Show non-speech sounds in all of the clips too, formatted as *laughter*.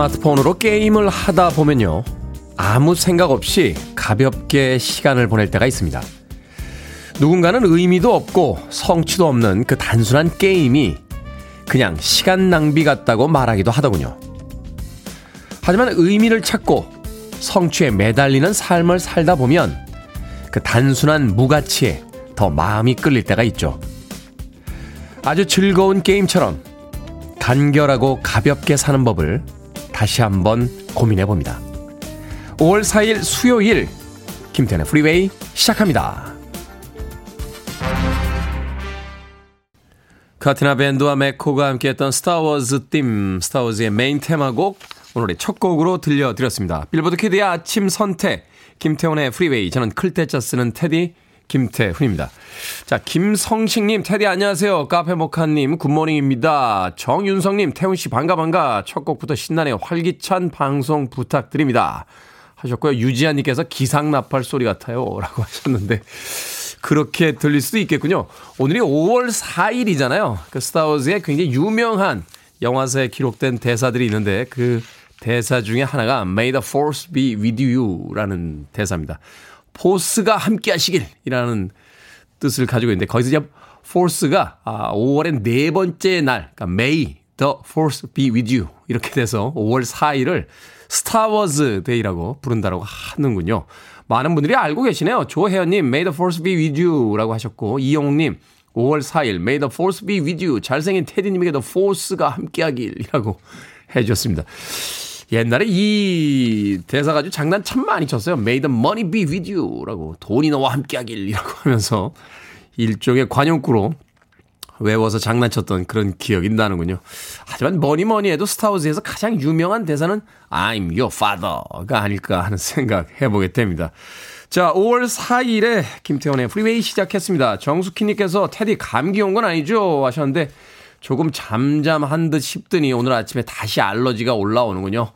스마트폰으로 게임을 하다 보면요. 아무 생각 없이 가볍게 시간을 보낼 때가 있습니다. 누군가는 의미도 없고 성취도 없는 그 단순한 게임이 그냥 시간 낭비 같다고 말하기도 하더군요. 하지만 의미를 찾고 성취에 매달리는 삶을 살다 보면 그 단순한 무가치에 더 마음이 끌릴 때가 있죠. 아주 즐거운 게임처럼 간결하고 가볍게 사는 법을 다시 한번 고민해 봅니다. 5월 4일 수요일 김태훈의 프리웨이 시작합니다. Cantina Band와 Meco가 함께했던 스타워즈 팀, 스타워즈의 메인 테마곡 오늘의 첫 곡으로 들려드렸습니다. 빌보드 kid의 아침 선택, 김태훈의 프리웨이, 저는 클 태 자 쓰는 테디 김태훈입니다. 자, 김성식님, 테디 안녕하세요. 카페 모카님, good morning입니다. 정윤성님, 태훈씨 반가 반가. 첫 곡부터 신나네요. 활기찬 방송 부탁드립니다. 하셨고요. 유지아님께서 기상나팔 소리 같아요. 라고 하셨는데. 그렇게 들릴 수도 있겠군요. 오늘이 5월 4일이잖아요. 그 스타워즈의 굉장히 유명한 영화사에 기록된 대사들이 있는데 그 대사 중에 하나가 May the force be with you라는 대사입니다. force가 함께 하시길이라는 뜻을 가지고 있는데 거기서 이제 force가 아, 5월의 네 번째 날, 그러니까 May the force be with you 이렇게 돼서 5월 4일을 스타워즈 Day라고 부른다라고 하는군요. 많은 분들이 알고 계시네요. 조혜연님, May the force be with you 라고 하셨고, 이영웅님, 5월 4일, May the force be with you. 잘생긴 테디님에게 the force가 함께하길이라고 *laughs* 해주셨습니다. 옛날에 이 대사 가지고 장난 참 많이 쳤어요. May the money be with you. 라고. 돈이 너와 함께하길이라고 *laughs* 하면서 일종의 관용구로 외워서 장난쳤던 그런 기억이 나는군요. 하지만 뭐니 뭐니 해도 스타워즈에서 가장 유명한 대사는 I'm your father가 아닐까 하는 생각 해보게 됩니다. 자, 5월 4일에 김태훈의 프리웨이 시작했습니다. 정숙희님께서 테디 감기 온 건 아니죠? 하셨는데 조금 잠잠한 듯 싶더니 오늘 아침에 다시 알러지가 올라오는군요.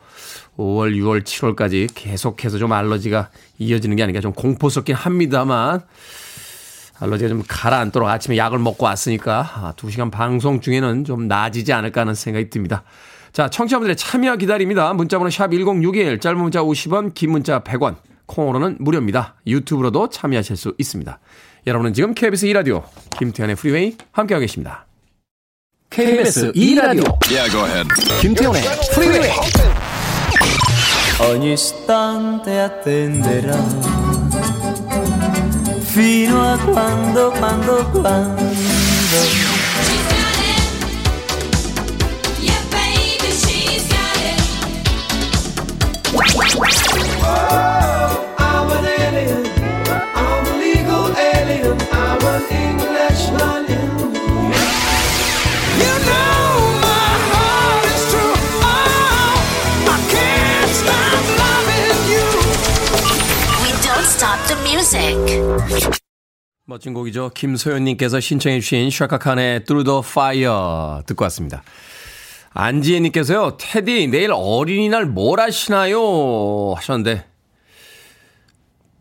5월, 6월, 7월까지 계속해서 좀 알러지가 이어지는 게 아닌가 좀 공포스럽긴 합니다만 알러지가 좀 가라앉도록 아침에 약을 먹고 왔으니까 2시간 아, 방송 중에는 좀 나아지지 않을까 하는 생각이 듭니다. 자, 청취자분들의 참여 기다립니다. 문자번호 샵 1061, 짧은 문자 50원, 긴 문자 100원, 콩으로는 무료입니다. 유튜브로도 참여하실 수 있습니다. 여러분은 지금 KBS 2라디오 김태현의 프리웨이 함께하고 계십니다. KBS 2라디오 yeah, go ahead. 김태현의 프리웨이 Ogni istante attenderò fino a quando, quando, quando. Oh, Music. 멋진 곡이죠. 김소연님께서 신청해 주신 샤카칸의 Through the Fire 듣고 왔습니다. 안지혜님께서요. 테디 내일 어린이날 뭘 하시나요? 하셨는데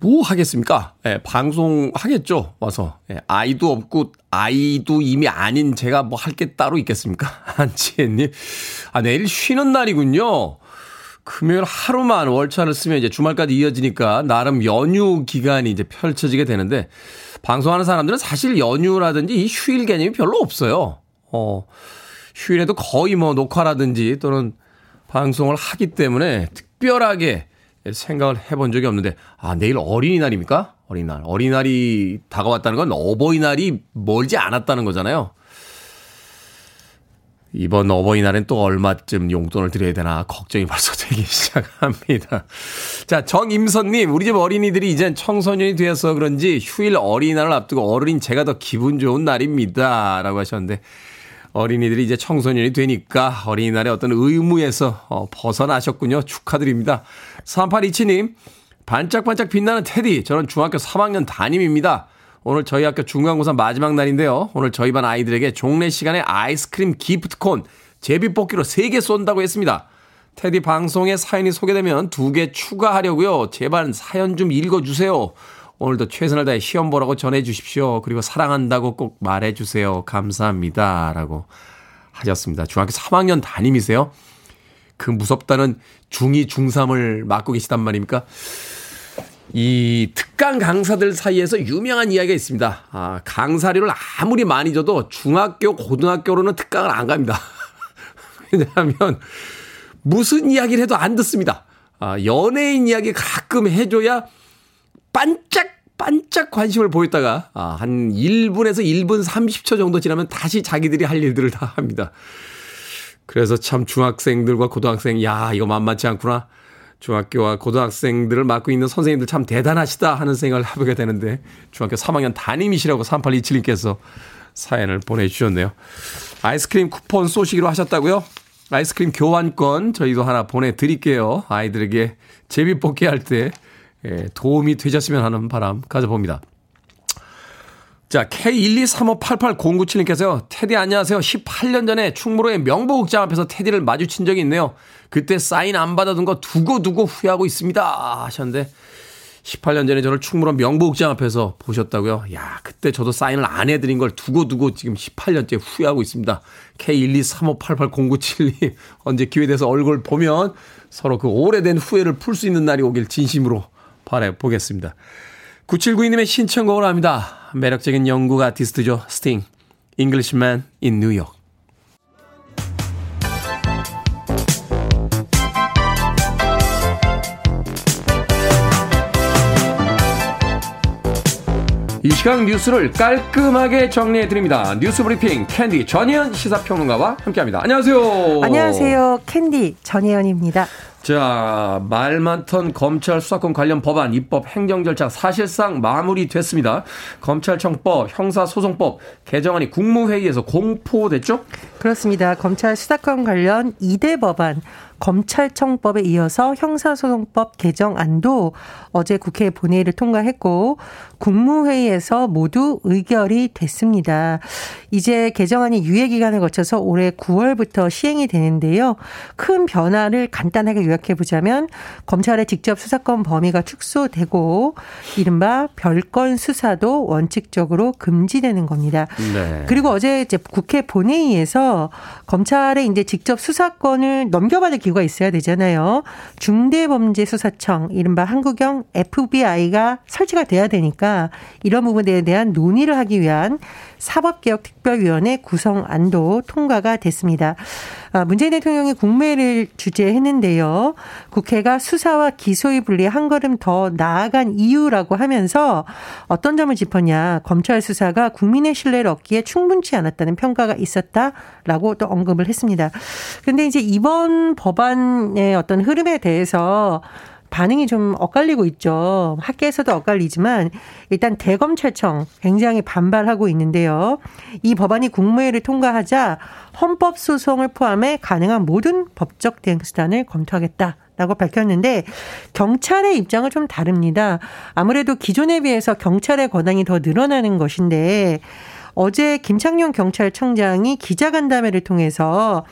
뭐 하겠습니까? 예, 방송 하겠죠. 와서 예, 아이도 없고 아이도 이미 아닌 제가 뭐 할 게 따로 있겠습니까? *laughs* 안지혜님. 아 내일 쉬는 날이군요. 금요일 하루만 월차를 쓰면 이제 주말까지 이어지니까 나름 연휴 기간이 이제 펼쳐지게 되는데 방송하는 사람들은 사실 연휴라든지 이 휴일 개념이 별로 없어요. 어, 휴일에도 거의 뭐 녹화라든지 또는 방송을 하기 때문에 특별하게 생각을 해본 적이 없는데, 아, 내일 어린이날입니까? 어린이날. 어린이날이 다가왔다는 건 어버이날이 멀지 않았다는 거잖아요. 이번 어버이날엔 또 얼마쯤 용돈을 드려야 되나 걱정이 벌써 되기 *laughs* 시작합니다. 자, 정임선님, 우리 집 어린이들이 이젠 청소년이 되어서 그런지 휴일 어린이날을 앞두고 어른인 제가 더 기분 좋은 날입니다. 라고 하셨는데, 어린이들이 이제 청소년이 되니까 어린이날의 어떤 의무에서 어, 벗어나셨군요. 축하드립니다. 3827님, 반짝반짝 빛나는 테디, 저는 중학교 3학년 담임입니다. 오늘 저희 학교 중간고사 마지막 날인데요. 오늘 저희 반 아이들에게 종례 시간에 아이스크림 기프트콘 제비뽑기로 3개 쏜다고 했습니다. 테디 방송에 사연이 소개되면 2개 추가하려고요. 제발 사연 좀 읽어주세요. 오늘도 최선을 다해 시험 보라고 전해주십시오. 그리고 사랑한다고 꼭 말해주세요. 감사합니다. 라고 하셨습니다. 중학교 3학년 담임이세요? 그 무섭다는 중2, 중3을 맡고 계시단 말입니까? 이 특강 강사들 사이에서 유명한 이야기가 있습니다. 아, 강사료를 아무리 많이 줘도 중학교, 고등학교로는 특강을 안 갑니다. *laughs* 왜냐하면 무슨 이야기를 해도 안 듣습니다. 아, 연예인 이야기 가끔 해줘야 반짝 반짝 관심을 보였다가 아, 한 1분에서 1분 30초 정도 지나면 다시 자기들이 할 일들을 다 합니다. 그래서 참 중학생들과 고등학생 야 이거 만만치 않구나. 중학교와 고등학생들을 맡고 있는 선생님들 참 대단하시다 하는 생각을 해보게 되는데 중학교 3학년 담임이시라고 3827님께서 사연을 보내주셨네요. 아이스크림 쿠폰 쏘시기로 하셨다고요? 아이스크림 교환권 저희도 하나 보내드릴게요. 아이들에게 제비 뽑기 할때 예, 도움이 되셨으면 하는 바람 가져봅니다. 자, K123588097님께서요. 테디 안녕하세요. 18년 전에 충무로의 명보극장 앞에서 테디를 마주친 적이 있네요. 그때 사인 안 받아둔 거 두고두고 후회하고 있습니다. 하셨는데 18년 전에 저를 충무로 명보극장 앞에서 보셨다고요? 야, 그때 저도 사인을 안 해드린 걸 두고두고 지금 18년째 후회하고 있습니다. K123588097님 언제 기회 돼서 얼굴 보면 서로 그 오래된 후회를 풀 수 있는 날이 오길 진심으로 바라보겠습니다. 9792님의 신청곡을 합니다. 매력적인 영국 아티스트죠. 스팅. Englishman in New York. 이 시간 뉴스를 깔끔하게 정리해 드립니다. 뉴스 브리핑 캔디 전혜연 시사평론가와 함께합니다. 안녕하세요. 안녕하세요. 캔디 전혜연입니다. 자, 말 많던 검찰 수사권 관련 법안 입법 행정 절차 사실상 마무리됐습니다. 검찰청법, 형사소송법 개정안이 국무회의에서 공포됐죠? 그렇습니다. 검찰 수사권 관련 2대 법안 검찰청법에 이어서 형사소송법 개정안도 어제 국회 본회의를 통과했고 국무회의에서 모두 의결이 됐습니다. 이제 개정안이 유예 기간을 거쳐서 올해 9월부터 시행이 되는데요. 큰 변화를 간단하게 요약해 보자면 검찰의 직접 수사권 범위가 축소되고 이른바 별건 수사도 원칙적으로 금지되는 겁니다. 네. 그리고 어제 이제 국회 본회의에서 검찰의 이제 직접 수사권을 넘겨받을 기 구가 있어야 되잖아요. 중대범죄수사청 이른바 한국형 FBI가 설치가 돼야 되니까 이런 부분에 대한 논의를 하기 위한 사법개혁특별위원회 구성 안도 통과가 됐습니다. 아, 문재인 대통령이 국무회를 주재했는데요. 국회가 수사와 기소의 분리에 한 걸음 더 나아간 이유라고 하면서 어떤 점을 짚었냐. 검찰 수사가 국민의 신뢰를 얻기에 충분치 않았다는 평가가 있었다라고 또 언급을 했습니다. 근데 이제 이번 법안의 어떤 흐름에 대해서 반응이 좀 엇갈리고 있죠. 학계에서도 엇갈리지만 일단 대검찰청 굉장히 반발하고 있는데요. 이 법안이 국무회를 통과하자 헌법 소송을 포함해 가능한 모든 법적 대응 수단을 검토하겠다. 라고 밝혔는데 경찰의 입장은 좀 다릅니다. 아무래도 기존에 비해서 경찰의 권한이 더 늘어나는 것인데 어제 김창룡 경찰청장이 기자간담회를 통해서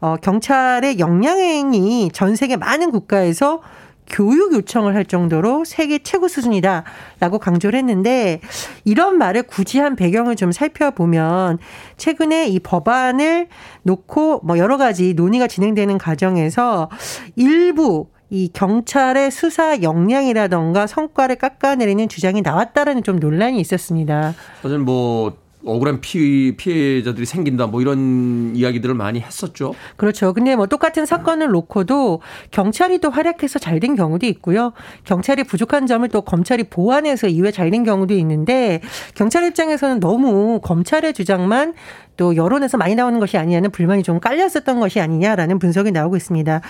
어, 경찰의 역량행위 전 세계 많은 국가에서 교육 요청을 할 정도로 세계 최고 수준이다라고 강조를 했는데 이런 말을 굳이 한 배경을 좀 살펴보면 최근에 이 법안을 놓고 뭐 여러 가지 논의가 진행되는 과정에서 일부 이 경찰의 수사 역량이라던가 성과를 깎아내리는 주장이 나왔다라는 좀 논란이 있었습니다. 사실 뭐 억울한 피, 피해자들이 생긴다 뭐 이런 이야기들을 많이 했었죠. 그렇죠. 근데 뭐 똑같은 사건을 놓고도 경찰이 또 활약해서 잘 된 경우도 있고요. 경찰이 부족한 점을 또 검찰이 보완해서 이후에 잘된 경우도 있는데 경찰 입장에서는 너무 검찰의 주장만 또 여론에서 많이 나오는 것이 아니냐는 불만이 좀 깔렸었던 것이 아니냐라는 분석이 나오고 있습니다.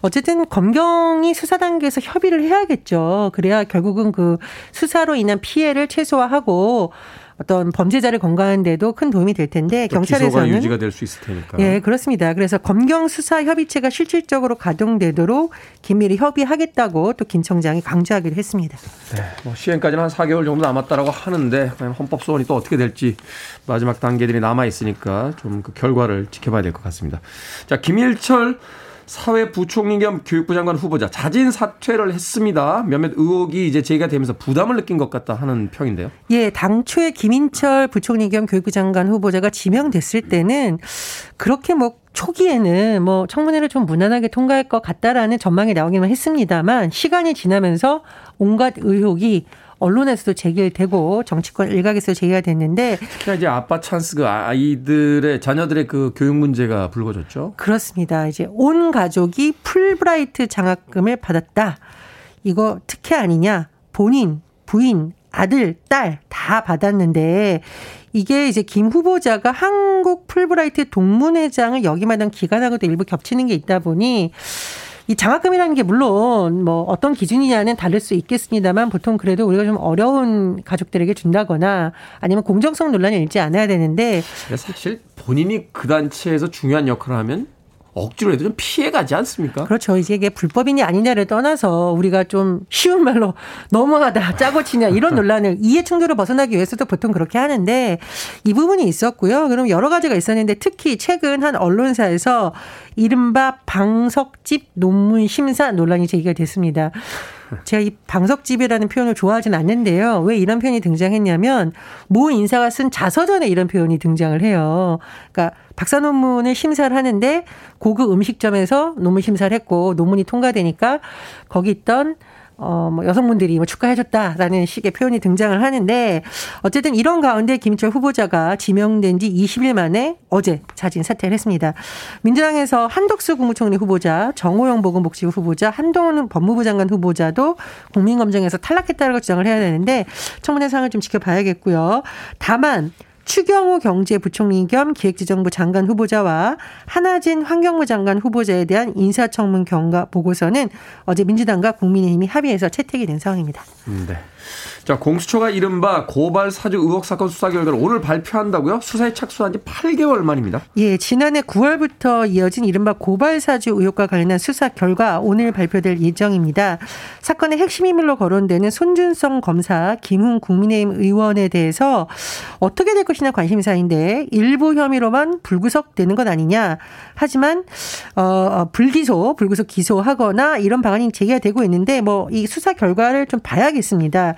어쨌든 검경이 수사 단계에서 협의를 해야겠죠. 그래야 결국은 그 수사로 인한 피해를 최소화하고 어떤 범죄자를 건강하는데도 큰 도움이 될 텐데 경찰에서는 유지가 될 수 있을 테니까. 예, 그렇습니다. 그래서 검경 수사 협의체가 실질적으로 가동되도록 긴밀히 협의하겠다고 또 김 청장이 강조하기도 했습니다. 네, 뭐 시행까지는 한 4개월 정도 남았다라고 하는데 헌법 소원이 또 어떻게 될지 마지막 단계들이 남아 있으니까 좀 그 결과를 지켜봐야 될 것 같습니다. 자, 김일철 사회부총리 겸 교육부 장관 후보자 자진 사퇴를 했습니다. 몇몇 의혹이 이제 제기가 되면서 부담을 느낀 것 같다 하는 평인데요. 예, 당초에 김인철 부총리 겸 교육부 장관 후보자가 지명됐을 때는 그렇게 뭐 초기에는 뭐 청문회를 좀 무난하게 통과할 것 같다라는 전망이 나오기만 했습니다만 시간이 지나면서 온갖 의혹이 언론에서도 제기되고 정치권 일각에서 제기가 됐는데 특히나 이제 아빠 찬스 그 아이들의 자녀들의 그 교육 문제가 불거졌죠. 그렇습니다. 이제 온 가족이 풀브라이트 장학금을 받았다. 이거 특혜 아니냐? 본인, 부인, 아들, 딸 다 받았는데 이게 이제 김 후보자가 한국 풀브라이트 동문회장을 역임하던 기간하고도 일부 겹치는 게 있다 보니 이 장학금이라는 게 물론 뭐 어떤 기준이냐는 다를 수 있겠습니다만 보통 그래도 우리가 좀 어려운 가족들에게 준다거나 아니면 공정성 논란이 일지 않아야 되는데 사실 본인이 그 단체에서 중요한 역할을 하면 억지로 해도 좀 피해가지 않습니까? 그렇죠. 이제 이게 불법이냐 아니냐를 떠나서 우리가 좀 쉬운 말로 너무하다, 짜고 치냐 이런 *laughs* 논란을 이해 충돌을 벗어나기 위해서도 보통 그렇게 하는데 이 부분이 있었고요. 그럼 여러 가지가 있었는데 특히 최근 한 언론사에서 이른바 방석집 논문 심사 논란이 제기가 됐습니다. 제가 이 방석집이라는 표현을 좋아하진 않는데요. 왜 이런 표현이 등장했냐면 모 인사가 쓴 자서전에 이런 표현이 등장을 해요. 그러니까 박사 논문을 심사를 하는데 고급 음식점에서 논문 심사를 했고 논문이 통과되니까 거기 있던 어, 뭐 여성분들이 뭐 축하해줬다라는 식의 표현이 등장을 하는데 어쨌든 이런 가운데 김철 후보자가 지명된 지 20일 만에 어제 자진 사퇴를 했습니다. 민주당에서 한덕수 국무총리 후보자, 정호영 보건복지부 후보자, 한동훈 법무부 장관 후보자도 국민검증에서 탈락했다고 주장을 해야 되는데 청문회 상황을 좀 지켜봐야겠고요. 다만 추경호 경제부총리 겸 기획재정부 장관 후보자와 한하진 환경부 장관 후보자에 대한 인사청문 경과 보고서는 어제 민주당과 국민의힘이 합의해서 채택이 된 상황입니다. 네. 자, 공수처가 이른바 고발 사주 의혹 사건 수사 결과를 오늘 발표한다고요? 수사에 착수한 지 8개월 만입니다. 예, 지난해 9월부터 이어진 이른바 고발 사주 의혹과 관련한 수사 결과 오늘 발표될 예정입니다. 사건의 핵심 인물로 거론되는 손준성 검사, 김훈 국민의힘 의원에 대해서 어떻게 될 것이냐 관심사인데 일부 혐의로만 불구속되는 것 아니냐. 하지만 어, 어 불기소, 불구속 기소하거나 이런 방안이 제기가 되고 있는데 뭐 이 수사 결과를 좀 봐야겠습니다.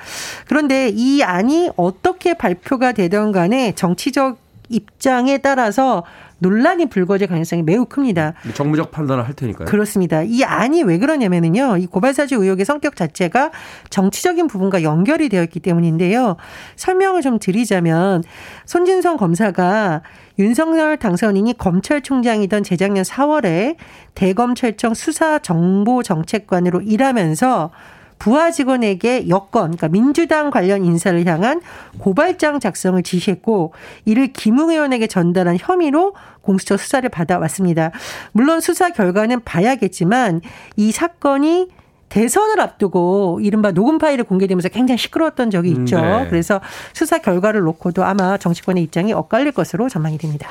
그런데 이 안이 어떻게 발표가 되던 간에 정치적 입장에 따라서 논란이 불거질 가능성이 매우 큽니다. 정무적 판단을 할 테니까요. 그렇습니다. 이 안이 왜 그러냐면은요. 이 고발사주 의혹의 성격 자체가 정치적인 부분과 연결이 되어 있기 때문인데요. 설명을 좀 드리자면 손진성 검사가 윤석열 당선인이 검찰총장이던 재작년 4월에 대검찰청 수사정보정책관으로 일하면서 부하 직원에게 여권, 그러니까 민주당 관련 인사를 향한 고발장 작성을 지시했고 이를 김웅 의원에게 전달한 혐의로 공수처 수사를 받아왔습니다. 물론 수사 결과는 봐야겠지만 이 사건이 대선을 앞두고 이른바 녹음 파일이 공개되면서 굉장히 시끄러웠던 적이 있죠. 네. 그래서 수사 결과를 놓고도 아마 정치권의 입장이 엇갈릴 것으로 전망이 됩니다.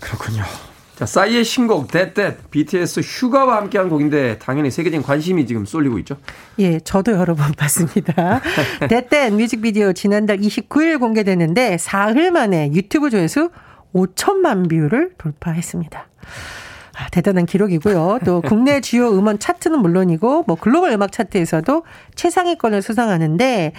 그렇군요. 자, 싸이의 신곡 That That BTS 슈가와 함께한 곡인데 당연히 세계적인 관심이 지금 쏠리고 있죠. 예, 저도 여러 번 봤습니다. *laughs* That That 뮤직비디오 지난달 29일 공개됐는데 사흘 만에 유튜브 조회수 5천만 뷰를 돌파했습니다. 아, 대단한 기록이고요. 또 *laughs* 국내 주요 음원 차트는 물론이고 뭐 글로벌 음악 차트에서도 최상위권을 수성하는데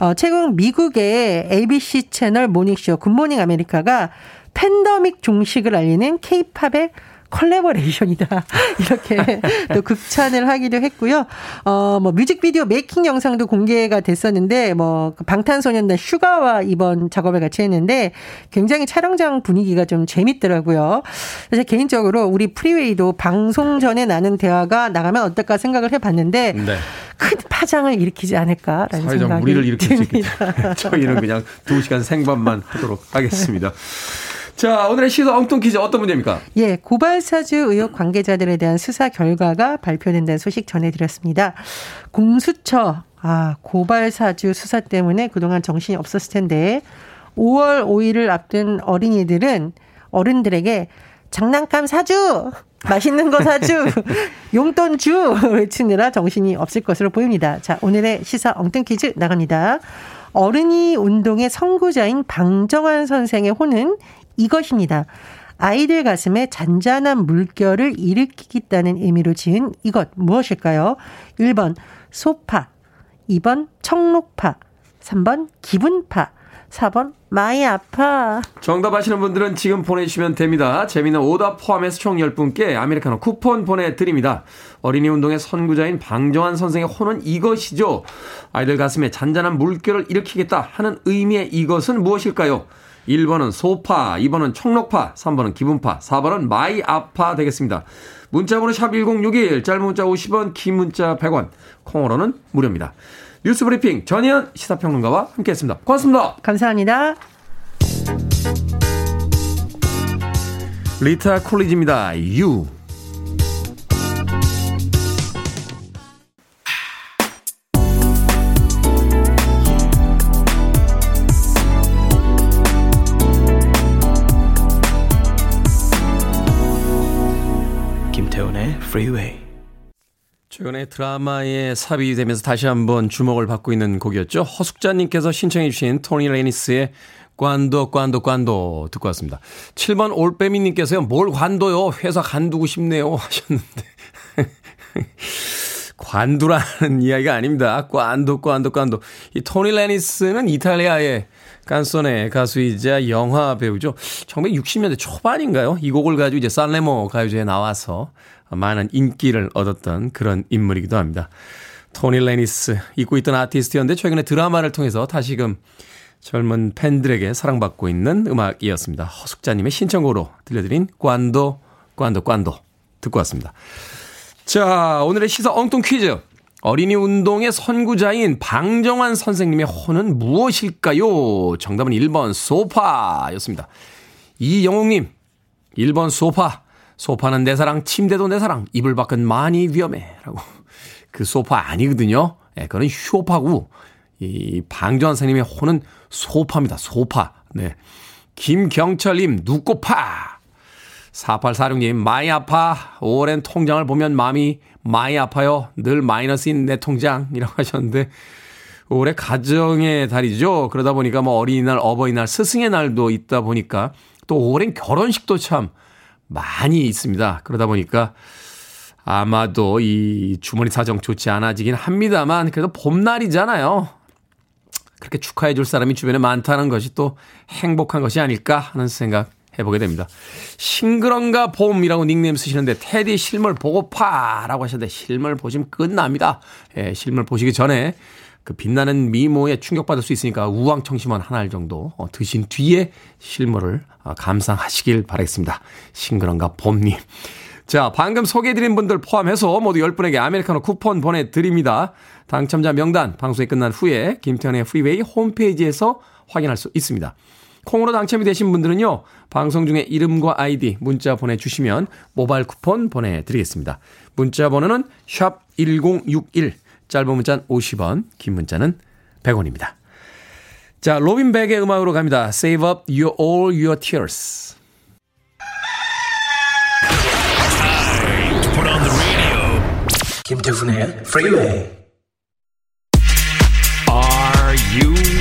어 최근 미국의 ABC 채널 모닝쇼 Good Morning America가 팬데믹 종식을 알리는 케이팝의 컬래버레이션이다. *laughs* 이렇게 또 극찬을 하기도 했고요. 어, 뭐 뮤직비디오 메이킹 영상도 공개가 됐었는데 뭐 방탄소년단 슈가와 이번 작업을 같이 했는데 굉장히 촬영장 분위기가 좀 재밌더라고요. 그래서 개인적으로 우리 프리웨이도 방송 전에 나는 대화가 나가면 어떨까 생각을 해봤는데 네. 큰 파장을 일으키지 않을까라는 생각이 무리를 일으킬 수 있겠다. *laughs* 저희는 그냥 2시간 생방만 하도록 하겠습니다. *laughs* 자, 오늘의 시사 엉뚱 퀴즈 어떤 문제입니까? 예, 고발사주 의혹 관계자들에 대한 수사 결과가 발표된다는 소식 전해드렸습니다. 공수처, 아, 고발사주 수사 때문에 그동안 정신이 없었을 텐데, 5월 5일을 앞둔 어린이들은 어른들에게 장난감 사주! 맛있는 거 사주! *laughs* 용돈 주! 외치느라 정신이 없을 것으로 보입니다. 자, 오늘의 시사 엉뚱 퀴즈 나갑니다. 어른이 운동의 선구자인 방정환 선생의 호는 이것입니다. 아이들 가슴에 잔잔한 물결을 일으키겠다는 의미로 지은 이것 무엇일까요? 1번 소파, 2번 청록파, 3번 기분파, 4번 마이 아파. 정답 아시는 분들은 지금 보내주시면 됩니다. 재미는 오답 포함해서 총 10분께 아메리카노 쿠폰 보내드립니다. 어린이 운동의 선구자인 방정환 선생의 호는 이것이죠. 아이들 가슴에 잔잔한 물결을 일으키겠다 하는 의미의 이것은 무엇일까요? 1번은 소파, 2번은 청록파, 3번은 기분파, 4번은 마이 아파 되겠습니다. 문자번호 샵1061, 짧은 문자 50원, 긴 문자 100원, 콩으로는 무료입니다. 뉴스 브리핑 전희연 시사평론가와 함께했습니다. 고맙습니다. 감사합니다. 리타 콜리지입니다. 유. 김태훈의 프리웨이 최근에 드라마에 삽입되면서 다시 한번 주목을 받고 있는 곡이었죠. 허숙자님께서 신청해 주신 토니 레니스의 Quando Quando Quando 듣고 왔습니다. 7번 올빼미님께서요. 뭘 관둬요. 회사 관두고 싶네요 *laughs* 하셨는데 *laughs* 관두라는 이야기가 아닙니다. Quando Quando Quando. 이 토니 레니스는 이탈리아의 깐소네 가수이자 영화 배우죠. 1960년대 초반인가요? 이 곡을 가지고 이제 살레모 가요제에 나와서 많은 인기를 얻었던 그런 인물이기도 합니다. 토니 레니스 잊고 있던 아티스트였는데 최근에 드라마를 통해서 다시금 젊은 팬들에게 사랑받고 있는 음악이었습니다. 허숙자님의 신청곡으로 들려드린 관도 관도 관도 듣고 왔습니다. 자 오늘의 시사 엉뚱 퀴즈 어린이 운동의 선구자인 방정환 선생님의 호는 무엇일까요? 정답은 1번 소파였습니다. 이영웅님 1번 소파 소파는 내 사랑, 침대도 내 사랑, 이불 밖은 많이 위험해. 라고. 그 소파 아니거든요. 예, 네, 그건 쇼파고, 이 방조한 선생님의 호는 소파입니다. 소파. 네. 김경철님, 누꼬파. 4846님, 많이 아파. 오랜 통장을 보면 마음이 많이 아파요. 늘 마이너스인 내 통장이라고 하셨는데, 올해 가정의 달이죠. 그러다 보니까 뭐 어린이날, 어버이날, 스승의 날도 있다 보니까 또 오랜 결혼식도 참 많이 있습니다. 그러다 보니까 아마도 이 주머니 사정 좋지 않아지긴 합니다만 그래도 봄날이잖아요. 그렇게 축하해 줄 사람이 주변에 많다는 것이 또 행복한 것이 아닐까 하는 생각 해보게 됩니다. 싱그런가 봄이라고 닉네임 쓰시는데 테디 실물 보고파라고 하셨는데 실물 보시면 끝납니다. 예, 실물 보시기 전에 그 빛나는 미모에 충격받을 수 있으니까 우왕청심원 한알 정도 어, 드신 뒤에 실물을 어, 감상하시길 바라겠습니다. 싱그런가 봄님. 자, 방금 소개해드린 분들 포함해서 모두 10분에게 아메리카노 쿠폰 보내드립니다. 당첨자 명단 방송이 끝난 후에 김태훈의 프리웨이 홈페이지에서 확인할 수 있습니다. 콩으로 당첨이 되신 분들은요, 방송 중에 이름과 아이디 문자 보내주시면 모바일 쿠폰 보내드리겠습니다. 문자 번호는 샵 1061, 짧은 문자는 50원, 긴 문자는 100원입니다. 자, 로빈 백의 음악으로 갑니다. Save up your all your tears. 김태훈의 Freeway. Are you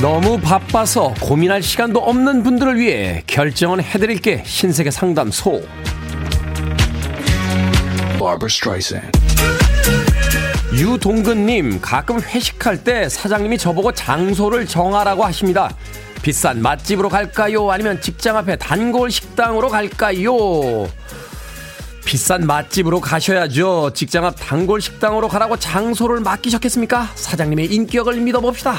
너무 바빠서 고민할 시간도 없는 분들을 위해 결정은 해드릴게 신세계 상담소. 유동근님, 가끔 회식할 때 사장님이 저보고 장소를 정하라고 하십니다. 비싼 맛집으로 갈까요? 아니면 직장 앞에 단골 식당으로 갈까요? 비싼 맛집으로 가셔야죠. 직장 앞 단골 식당으로 가라고 장소를 맡기셨겠습니까? 사장님의 인격을 믿어봅시다.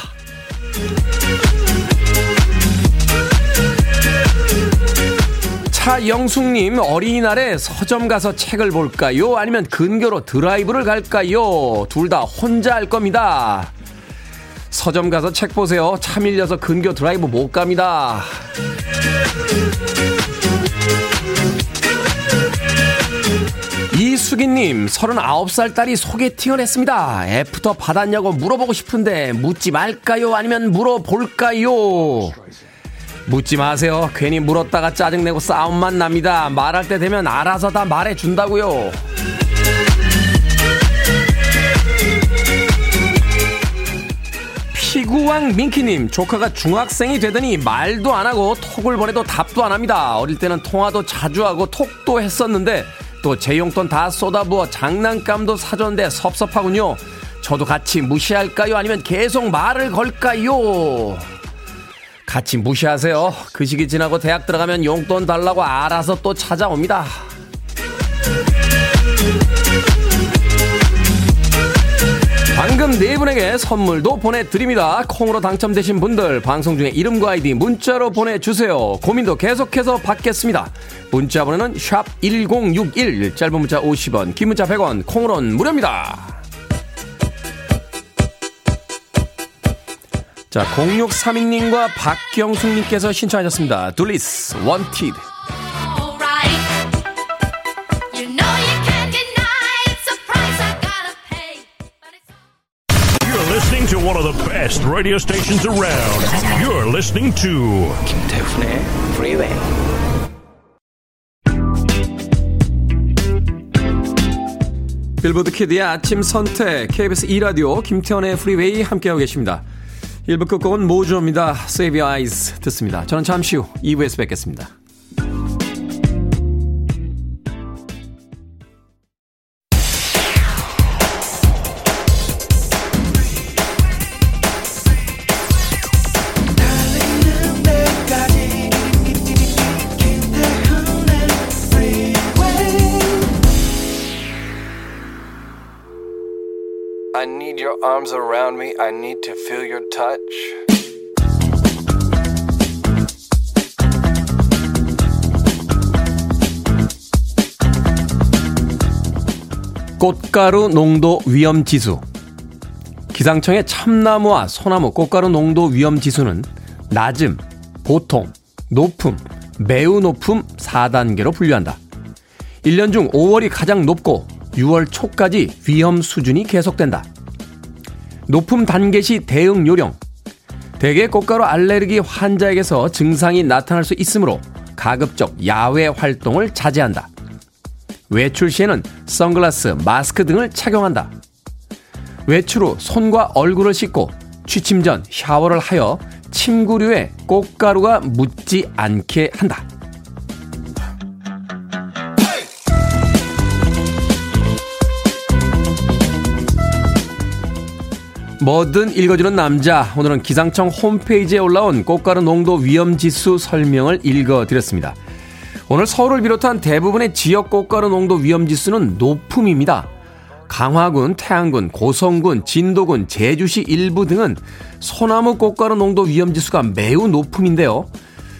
차영숙님 어린이날에 서점 가서 책을 볼까요? 아니면 근교로 드라이브를 갈까요? 둘 다 혼자 할 겁니다. 서점 가서 책 보세요. 차 밀려서 근교 드라이브 못 갑니다. 이수기님, 39살 딸이 소개팅을 했습니다. 애프터 받았냐고 물어보고 싶은데, 묻지 말까요? 아니면 물어볼까요? 묻지 마세요. 괜히 물었다가 짜증내고 싸움만 납니다. 말할 때 되면 알아서 다 말해준다고요. 피구왕 민키님, 조카가 중학생이 되더니 말도 안 하고 톡을 보내도 답도 안 합니다. 어릴 때는 통화도 자주 하고 톡도 했었는데, 또 제 용돈 다 쏟아부어 장난감도 사줬는데 섭섭하군요. 저도 같이 무시할까요? 아니면 계속 말을 걸까요? 같이 무시하세요. 그 시기 지나고 대학 들어가면 용돈 달라고 알아서 또 찾아옵니다. 방금 네 분에게 선물도 보내드립니다. 콩으로 당첨되신 분들 방송 중에 이름과 아이디 문자로 보내주세요. 고민도 계속해서 받겠습니다. 문자 번호는 1061, 짧은 문자 50원, 긴 문자 100원, 콩으로는 무료입니다. 자, 0632님과 박경숙님께서 신청하셨습니다. Dooleys, Wanted. One of the best radio stations around. You're listening to 김태훈의 Freeway. 빌보드 Kid의 아침 선택 KBS 2 라디오 김태훈의 프리웨이 함께하고 계십니다. 1부 끝곡은 모조입니다. Save Your Eyes 듣습니다. 저는 잠시 후 2부에서 뵙겠습니다. Arms around me. I need to feel your touch. 꽃가루 농도 위험 지수. 기상청의 참나무와 소나무 꽃가루 농도 위험 지수는 낮음, 보통, 높음, 매우 높음 4단계로 분류한다. 1년 중 5월이 가장 높고 6월 초까지 위험 수준이 계속된다. 높음 단계 시 대응 요령. 대개 꽃가루 알레르기 환자에게서 증상이 나타날 수 있으므로 가급적 야외 활동을 자제한다. 외출 시에는 선글라스, 마스크 등을 착용한다. 외출 후 손과 얼굴을 씻고 취침 전 샤워를 하여 침구류에 꽃가루가 묻지 않게 한다. 뭐든 읽어주는 남자. 오늘은 기상청 홈페이지에 올라온 꽃가루 농도 위험 지수 설명을 읽어드렸습니다. 오늘 서울을 비롯한 대부분의 지역 꽃가루 농도 위험 지수는 높음입니다. 강화군, 태안군, 고성군, 진도군, 제주시 일부 등은 소나무 꽃가루 농도 위험 지수가 매우 높음인데요.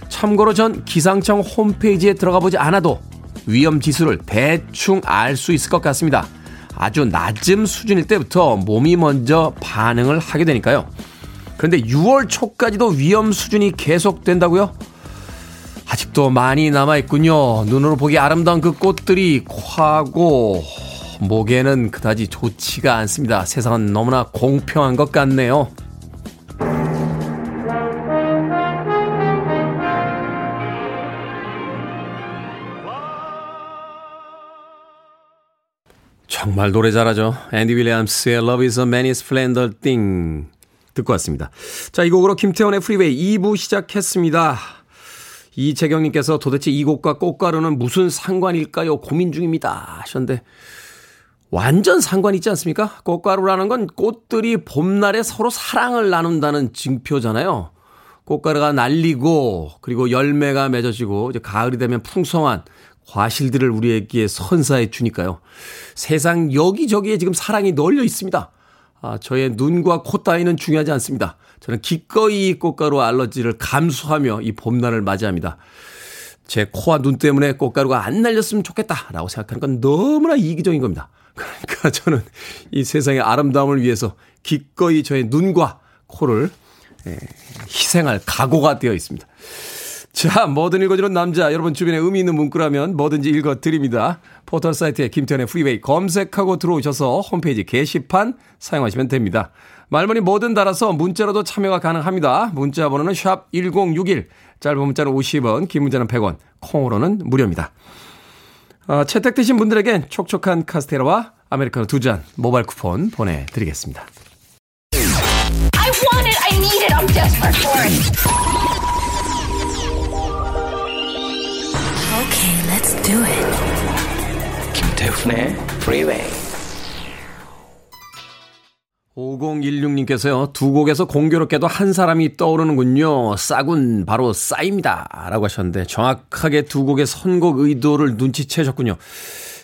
참고로 전 기상청 홈페이지에 들어가 보지 않아도 위험 지수를 대충 알 수 있을 것 같습니다. 아주 낮은 수준일 때부터 몸이 먼저 반응을 하게 되니까요. 그런데 6월 초까지도 위험 수준이 계속된다고요? 아직도 많이 남아있군요. 눈으로 보기 아름다운 그 꽃들이 코하고 목에는 그다지 좋지가 않습니다. 세상은 너무나 공평한 것 같네요. 정말 노래 잘하죠. 앤디 윌리엄스의 Love is a many splendored thing. 듣고 왔습니다. 자, 이 곡으로 김태훈의 프리웨이 2부 시작했습니다. 이재경님께서 도대체 이 곡과 꽃가루는 무슨 상관일까요? 고민 중입니다. 하셨는데, 완전 상관 있지 않습니까? 꽃가루라는 건 꽃들이 봄날에 서로 사랑을 나눈다는 증표잖아요. 꽃가루가 날리고, 그리고 열매가 맺어지고, 이제 가을이 되면 풍성한 과실들을 우리에게 선사해 주니까요. 세상 여기저기에 지금 사랑이 널려 있습니다. 아, 저의 눈과 코 따위는 중요하지 않습니다. 저는 기꺼이 꽃가루 알러지를 감수하며 이 봄날을 맞이합니다. 제 코와 눈 때문에 꽃가루가 안 날렸으면 좋겠다라고 생각하는 건 너무나 이기적인 겁니다. 그러니까 *laughs* 저는 이 세상의 아름다움을 위해서 기꺼이 저의 눈과 코를 희생할 각오가 되어 있습니다. 자, 뭐든 읽어주는 남자. 여러분 주변에 의미 있는 문구라면 뭐든지 읽어드립니다. 포털 사이트에 김태훈의 프리웨이 검색하고 들어오셔서 홈페이지 게시판 사용하시면 됩니다. 말머리 뭐든 달아서 문자로도 참여가 가능합니다. 문자 번호는 샵 1061, 짧은 문자는 50원, 긴 문자는 100원, 콩으로는 무료입니다. 어, 채택되신 분들에겐 촉촉한 카스테라와 아메리카노 두 잔 모바일 쿠폰 보내드리겠습니다. I want it, I need it, I'm desperate for it. Do it. 김태훈의 프리웨이 5016님께서요, 두 곡에서 공교롭게도 한 사람이 떠오르는군요. 싸군, 바로 싸이입니다. 라고 하셨는데, 정확하게 두 곡의 선곡 의도를 눈치채셨군요.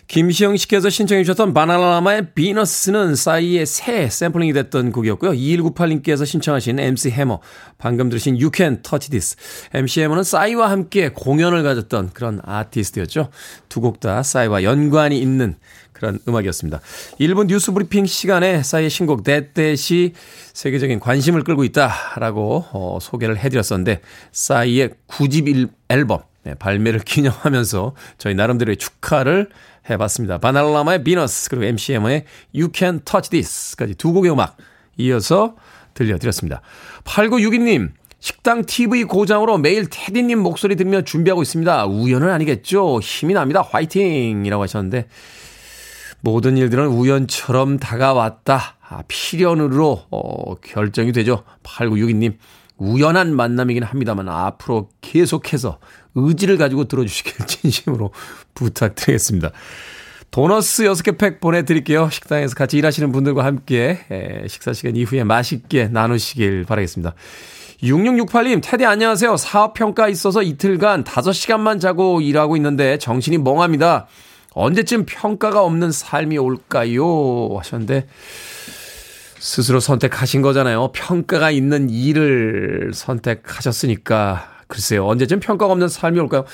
김시영 씨께서 신청해 주셨던 바나나라마의 Venus는 싸이의 새에 샘플링이 됐던 곡이었고요. 2198님께서 신청하신 MC Hammer, 방금 들으신 You Can Touch This. MC 해머는 싸이와 함께 공연을 가졌던 그런 아티스트였죠. 두 곡 다 싸이와 연관이 있는 그런 음악이었습니다. 1분 뉴스 브리핑 시간에 싸이의 신곡 데떼시 세계적인 관심을 끌고 있다라고 어, 소개를 해드렸었는데 싸이의 9집 앨범 네, 발매를 *laughs* 기념하면서 저희 나름대로의 축하를 해봤습니다. 바날라마의 비너스 그리고 MCM의 You Can Touch This까지 두 곡의 음악 이어서 들려드렸습니다. 8962님 식당 TV 고장으로 매일 테디님 목소리 들으며 준비하고 있습니다. 우연은 아니겠죠? 힘이 납니다. 화이팅! 이라고 하셨는데 모든 일들은 우연처럼 다가왔다. 아, 필연으로 어, 결정이 되죠. 8962님 우연한 만남이긴 합니다만 앞으로 계속해서 의지를 가지고 들어주시길 *laughs* 진심으로 부탁드리겠습니다. 도너스 6개 팩 보내드릴게요. 식당에서 같이 일하시는 분들과 함께 식사 시간 이후에 맛있게 나누시길 바라겠습니다. 6668님, 테디 안녕하세요. 사업평가 있어서 이틀간 5시간만 자고 일하고 있는데 정신이 멍합니다. 언제쯤 평가가 없는 삶이 올까요? 하셨는데, 스스로 선택하신 거잖아요. 평가가 있는 일을 선택하셨으니까. 글쎄요. 언제쯤 평가가 없는 삶이 올까요?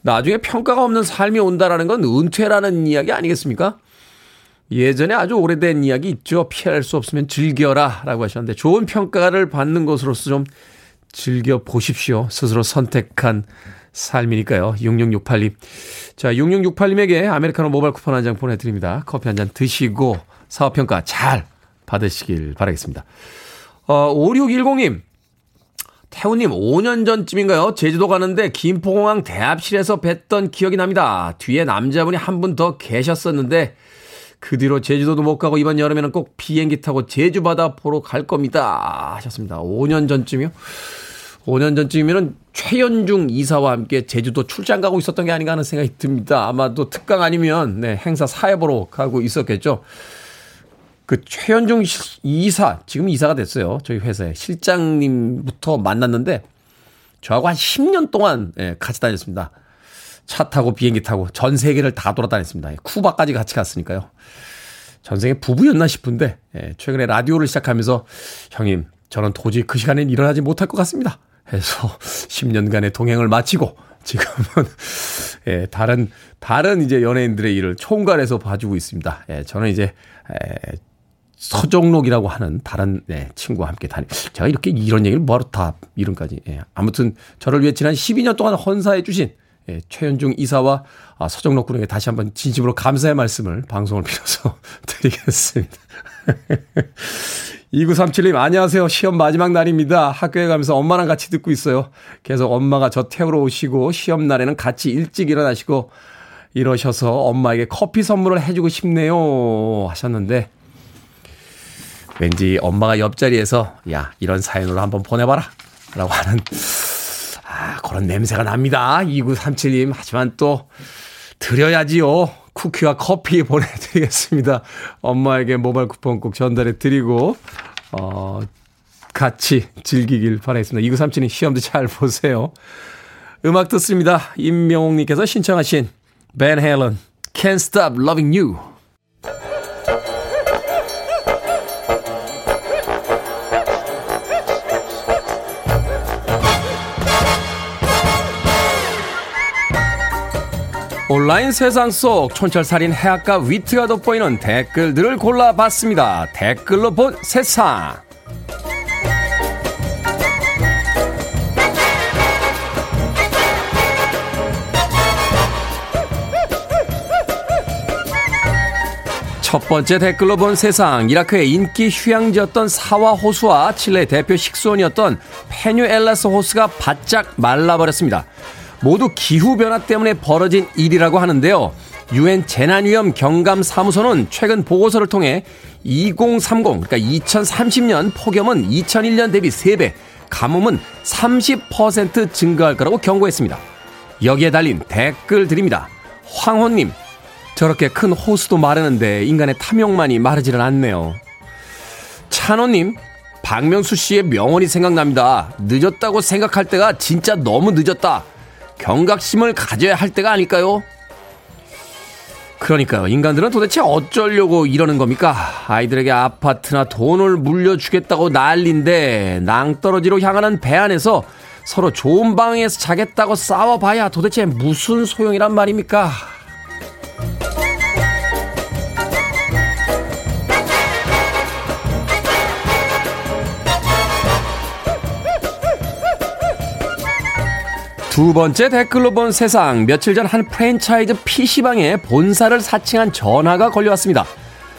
나중에 평가가 없는 삶이 온다라는 건 은퇴라는 이야기 아니겠습니까? 예전에 아주 오래된 이야기 있죠. 피할 수 없으면 즐겨라 라고 하셨는데 좋은 평가를 받는 것으로서 좀 즐겨 보십시오. 스스로 선택한 삶이니까요. 6668님. 자, 6668님에게 아메리카노 모바일 쿠폰 한 장 보내드립니다. 커피 한 잔 드시고 사업평가 잘 받으시길 바라겠습니다. 어, 5610님. 태우님, 5년 전쯤인가요? 제주도 가는데 김포공항 대합실에서 뵀던 기억이 납니다. 뒤에 남자분이 한 분 더 계셨었는데, 그 뒤로 제주도도 못 가고 이번 여름에는 꼭 비행기 타고 제주 바다 보러 갈 겁니다. 하셨습니다. 5년 전쯤이요? 5년 전쯤이면 최연중 이사와 함께 제주도 출장 가고 있었던 게 아닌가 하는 생각이 듭니다. 아마도 특강 아니면 네, 행사 사회 보러 가고 있었겠죠. 그 최현중 이사, 지금 이사가 됐어요. 저희 회사에. 실장님부터 만났는데, 저하고 한 10년 동안 예, 같이 다녔습니다. 차 타고 비행기 타고 전 세계를 다 돌아다녔습니다. 쿠바까지 같이 갔으니까요. 전생에 부부였나 싶은데, 예, 최근에 라디오를 시작하면서, 형님, 저는 도저히 그 시간엔 일어나지 못할 것 같습니다. 해서 *laughs* 10년간의 동행을 마치고, 지금은, 예, 다른, 다른 이제 연예인들의 일을 총괄해서 봐주고 있습니다. 예, 저는 이제, 에, 서정록이라고 하는 다른 네, 친구와 함께 다니. 제가 이렇게 이런 얘기를 뭐하러 다 이름까지. 예. 아무튼 저를 위해 지난 12년 동안 헌사해 주신 예, 최현중 이사와 아, 서정록 군에게 다시 한번 진심으로 감사의 말씀을 방송을 빌어서 *laughs* 드리겠습니다. 2937님, 안녕하세요. 시험 마지막 날입니다. 학교에 가면서 엄마랑 같이 듣고 있어요. 계속 엄마가 저 태우러 오시고, 시험 날에는 같이 일찍 일어나시고, 이러셔서 엄마에게 커피 선물을 해주고 싶네요. 하셨는데, 왠지 엄마가 옆자리에서 야 이런 사연으로 한번 보내봐라. 라고 하는 아 그런 냄새가 납니다. 2937님. 하지만 또 드려야지요. 쿠키와 커피 보내드리겠습니다. 엄마에게 모바일 쿠폰 꼭 전달해 드리고 어 같이 즐기길 바라겠습니다. 2937님 시험도 잘 보세요. 음악 듣습니다. 임명옥님께서 신청하신 벤 헬런 Can't Stop Loving You 온라인 세상 속 촌철살인 해악과 위트가 돋보이는 댓글들을 골라봤습니다. 댓글로 본 세상. 첫 번째 댓글로 본 세상 이라크의 인기 휴양지였던 사와 호수와 칠레 대표 식수원이었던 페뉴엘라스 호수가 바짝 말라버렸습니다. 모두 기후변화 때문에 벌어진 일이라고 하는데요. 유엔 재난위험 경감 사무소는 최근 보고서를 통해 2030, 그러니까 2030년 폭염은 2001년 대비 3배, 가뭄은 30% 증가할 거라고 경고했습니다. 여기에 달린 댓글 드립니다. 황호님, 저렇게 큰 호수도 마르는데 인간의 탐욕만이 마르지를 않네요. 찬호님, 박명수 씨의 명언이 생각납니다. 늦었다고 생각할 때가 진짜 너무 늦었다. 경각심을 가져야 할 때가 아닐까요? 그러니까요. 인간들은 도대체 어쩌려고 이러는 겁니까? 아이들에게 아파트나 돈을 물려주겠다고 난리인데 낭떠러지로 향하는 배 안에서 서로 좋은 방에서 자겠다고 싸워봐야 도대체 무슨 소용이란 말입니까? 두 번째 댓글로 본 세상 며칠 전 한 프랜차이즈 PC방에 본사를 사칭한 전화가 걸려왔습니다.